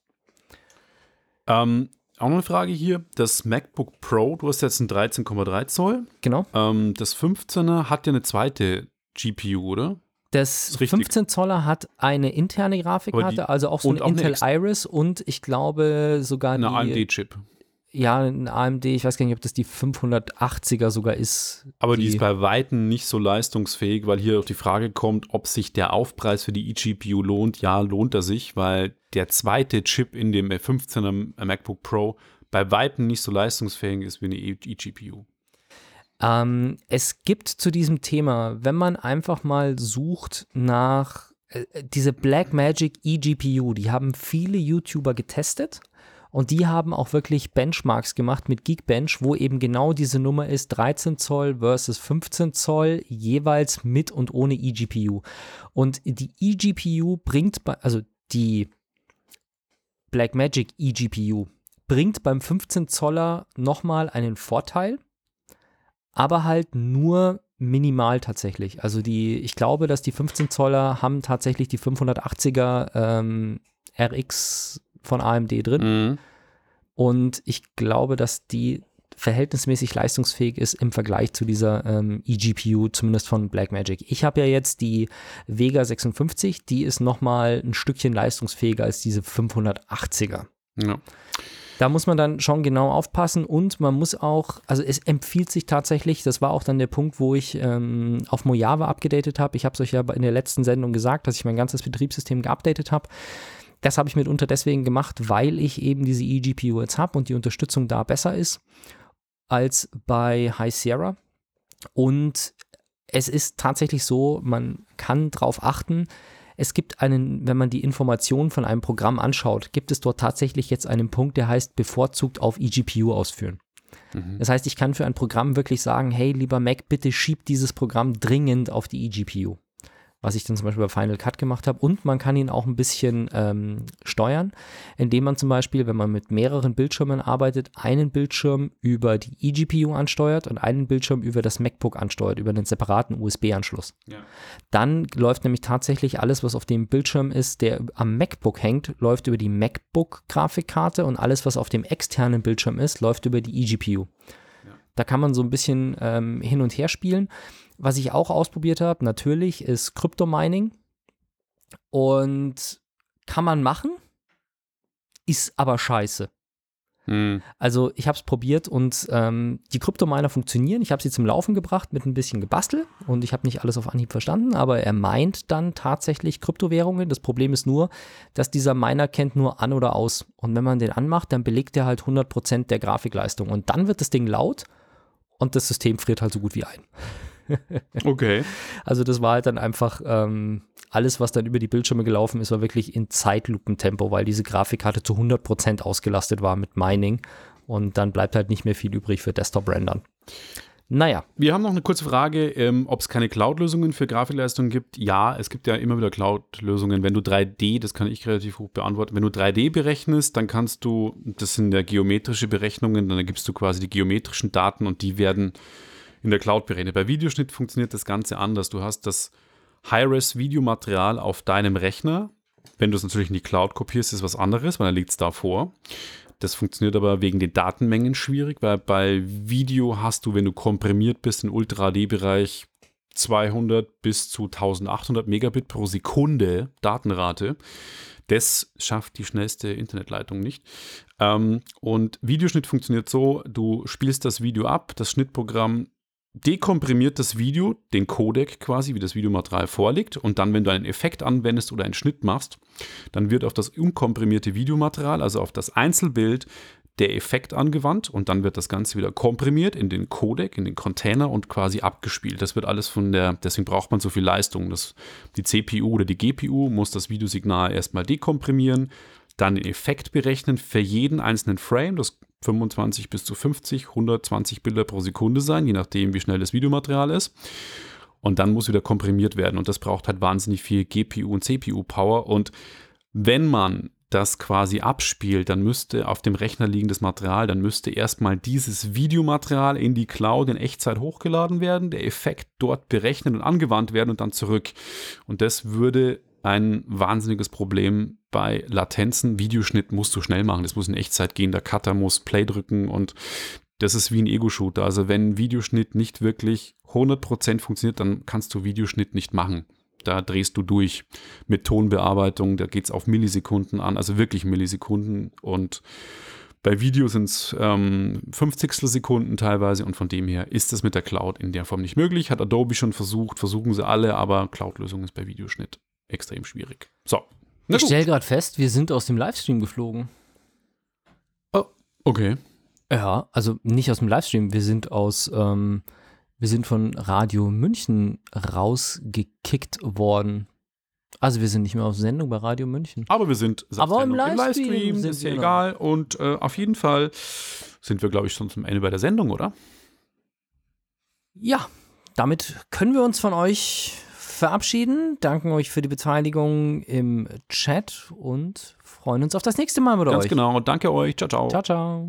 Ähm, auch noch eine Frage hier. Das MacBook Pro, du hast jetzt ein 13,3 Zoll. Genau. Ähm, das 15er hat ja eine zweite GPU, oder? Das 15 Zoller hat eine interne Grafikkarte, also auch so eine Intel eine Iris und ich glaube sogar eine AMD-Chip. Ja, ein AMD, ich weiß gar nicht, ob das die 580er sogar ist. Aber die, die ist bei Weitem nicht so leistungsfähig, weil hier auch die Frage kommt, ob sich der Aufpreis für die eGPU lohnt. Ja, lohnt er sich, weil der zweite Chip in dem 15er MacBook Pro bei Weitem nicht so leistungsfähig ist wie eine eGPU. Ähm, es gibt zu diesem Thema, wenn man einfach mal sucht nach äh, diese Blackmagic eGPU, die haben viele YouTuber getestet und die haben auch wirklich Benchmarks gemacht mit Geekbench, wo eben genau diese Nummer ist, 13 Zoll versus 15 Zoll, jeweils mit und ohne eGPU. Und die eGPU bringt, bei, also die Blackmagic eGPU bringt beim 15 Zoller nochmal einen Vorteil, aber halt nur minimal tatsächlich. Also die, ich glaube, dass die 15 Zoller haben tatsächlich die 580er ähm, RX von AMD drin. Mhm. Und ich glaube, dass die verhältnismäßig leistungsfähig ist im Vergleich zu dieser ähm, eGPU, zumindest von Blackmagic. Ich habe ja jetzt die Vega 56, die ist nochmal ein Stückchen leistungsfähiger als diese 580er. Ja. Da muss man dann schon genau aufpassen und man muss auch, also es empfiehlt sich tatsächlich, das war auch dann der Punkt, wo ich ähm, auf Mojave abgedatet habe. Ich habe es euch ja in der letzten Sendung gesagt, dass ich mein ganzes Betriebssystem geupdatet habe. Das habe ich mitunter deswegen gemacht, weil ich eben diese eGPU jetzt habe und die Unterstützung da besser ist als bei High Sierra. Und es ist tatsächlich so, man kann darauf achten, es gibt einen, wenn man die Informationen von einem Programm anschaut, gibt es dort tatsächlich jetzt einen Punkt, der heißt bevorzugt auf eGPU ausführen. Mhm. Das heißt, ich kann für ein Programm wirklich sagen, hey, lieber Mac, bitte schieb dieses Programm dringend auf die eGPU was ich dann zum Beispiel bei Final Cut gemacht habe. Und man kann ihn auch ein bisschen ähm, steuern, indem man zum Beispiel, wenn man mit mehreren Bildschirmen arbeitet, einen Bildschirm über die eGPU ansteuert und einen Bildschirm über das MacBook ansteuert, über einen separaten USB-Anschluss. Ja. Dann läuft nämlich tatsächlich alles, was auf dem Bildschirm ist, der am MacBook hängt, läuft über die MacBook-Grafikkarte und alles, was auf dem externen Bildschirm ist, läuft über die eGPU. Da kann man so ein bisschen ähm, hin und her spielen. Was ich auch ausprobiert habe, natürlich, ist Kryptomining. Und kann man machen, ist aber scheiße. Mhm. Also ich habe es probiert und ähm, die Kryptominer funktionieren. Ich habe sie zum Laufen gebracht mit ein bisschen Gebastel und ich habe nicht alles auf Anhieb verstanden, aber er meint dann tatsächlich Kryptowährungen. Das Problem ist nur, dass dieser Miner kennt nur an oder aus. Und wenn man den anmacht, dann belegt er halt 100% der Grafikleistung. Und dann wird das Ding laut und das System friert halt so gut wie ein. Okay. Also das war halt dann einfach ähm, alles, was dann über die Bildschirme gelaufen ist, war wirklich in Zeitlupentempo, weil diese Grafikkarte zu 100% ausgelastet war mit Mining und dann bleibt halt nicht mehr viel übrig für Desktop-Rendern. Naja, Wir haben noch eine kurze Frage, ähm, ob es keine Cloud-Lösungen für Grafikleistung gibt. Ja, es gibt ja immer wieder Cloud-Lösungen. Wenn du 3D, das kann ich relativ gut beantworten, wenn du 3D berechnest, dann kannst du, das sind ja geometrische Berechnungen, dann gibst du quasi die geometrischen Daten und die werden in der Cloud berechnet. Bei Videoschnitt funktioniert das Ganze anders. Du hast das High-Res-Videomaterial auf deinem Rechner. Wenn du es natürlich in die Cloud kopierst, ist was anderes, weil dann liegt es da vor. Das funktioniert aber wegen den Datenmengen schwierig, weil bei Video hast du, wenn du komprimiert bist, im Ultra-HD-Bereich 200 bis zu 1800 Megabit pro Sekunde Datenrate. Das schafft die schnellste Internetleitung nicht. Ähm, und Videoschnitt funktioniert so, du spielst das Video ab, das Schnittprogramm dekomprimiert das Video, den Codec quasi, wie das Videomaterial vorliegt. Und dann, wenn du einen Effekt anwendest oder einen Schnitt machst, dann wird auf das unkomprimierte Videomaterial, also auf das Einzelbild, der Effekt angewandt und dann wird das Ganze wieder komprimiert in den Codec, in den Container und quasi abgespielt. Das wird alles von der, deswegen braucht man so viel Leistung. Das, die CPU oder die GPU muss das Videosignal erstmal dekomprimieren, dann den Effekt berechnen für jeden einzelnen Frame. Das 25 bis zu 50, 120 Bilder pro Sekunde sein, je nachdem, wie schnell das Videomaterial ist. Und dann muss wieder komprimiert werden. Und das braucht halt wahnsinnig viel GPU und CPU-Power. Und wenn man das quasi abspielt, dann müsste auf dem Rechner liegendes Material, dann müsste erstmal dieses Videomaterial in die Cloud in Echtzeit hochgeladen werden, der Effekt dort berechnet und angewandt werden und dann zurück. Und das würde ein wahnsinniges Problem bei Latenzen. Videoschnitt musst du schnell machen, das muss in Echtzeit gehen, der Cutter muss Play drücken und das ist wie ein Ego-Shooter. Also wenn Videoschnitt nicht wirklich 100% funktioniert, dann kannst du Videoschnitt nicht machen. Da drehst du durch mit Tonbearbeitung, da geht es auf Millisekunden an, also wirklich Millisekunden und bei Video sind es ähm, 50 Sekunden teilweise und von dem her ist das mit der Cloud in der Form nicht möglich. Hat Adobe schon versucht, versuchen sie alle, aber Cloud-Lösung ist bei Videoschnitt extrem schwierig. So. Ich stelle gerade fest, wir sind aus dem Livestream geflogen. Okay. Ja, also nicht aus dem Livestream, wir sind aus, ähm, Wir sind von Radio München rausgekickt worden. Also wir sind nicht mehr auf Sendung bei Radio München. Aber wir sind Aber im Livestream sind ist ja egal. Und äh, auf jeden Fall sind wir, glaube ich, schon zum Ende bei der Sendung, oder? Ja, damit können wir uns von euch verabschieden, danken euch für die Beteiligung im Chat und freuen uns auf das nächste Mal mit Ganz euch. genau. Danke euch. Ciao, ciao. Ciao, ciao.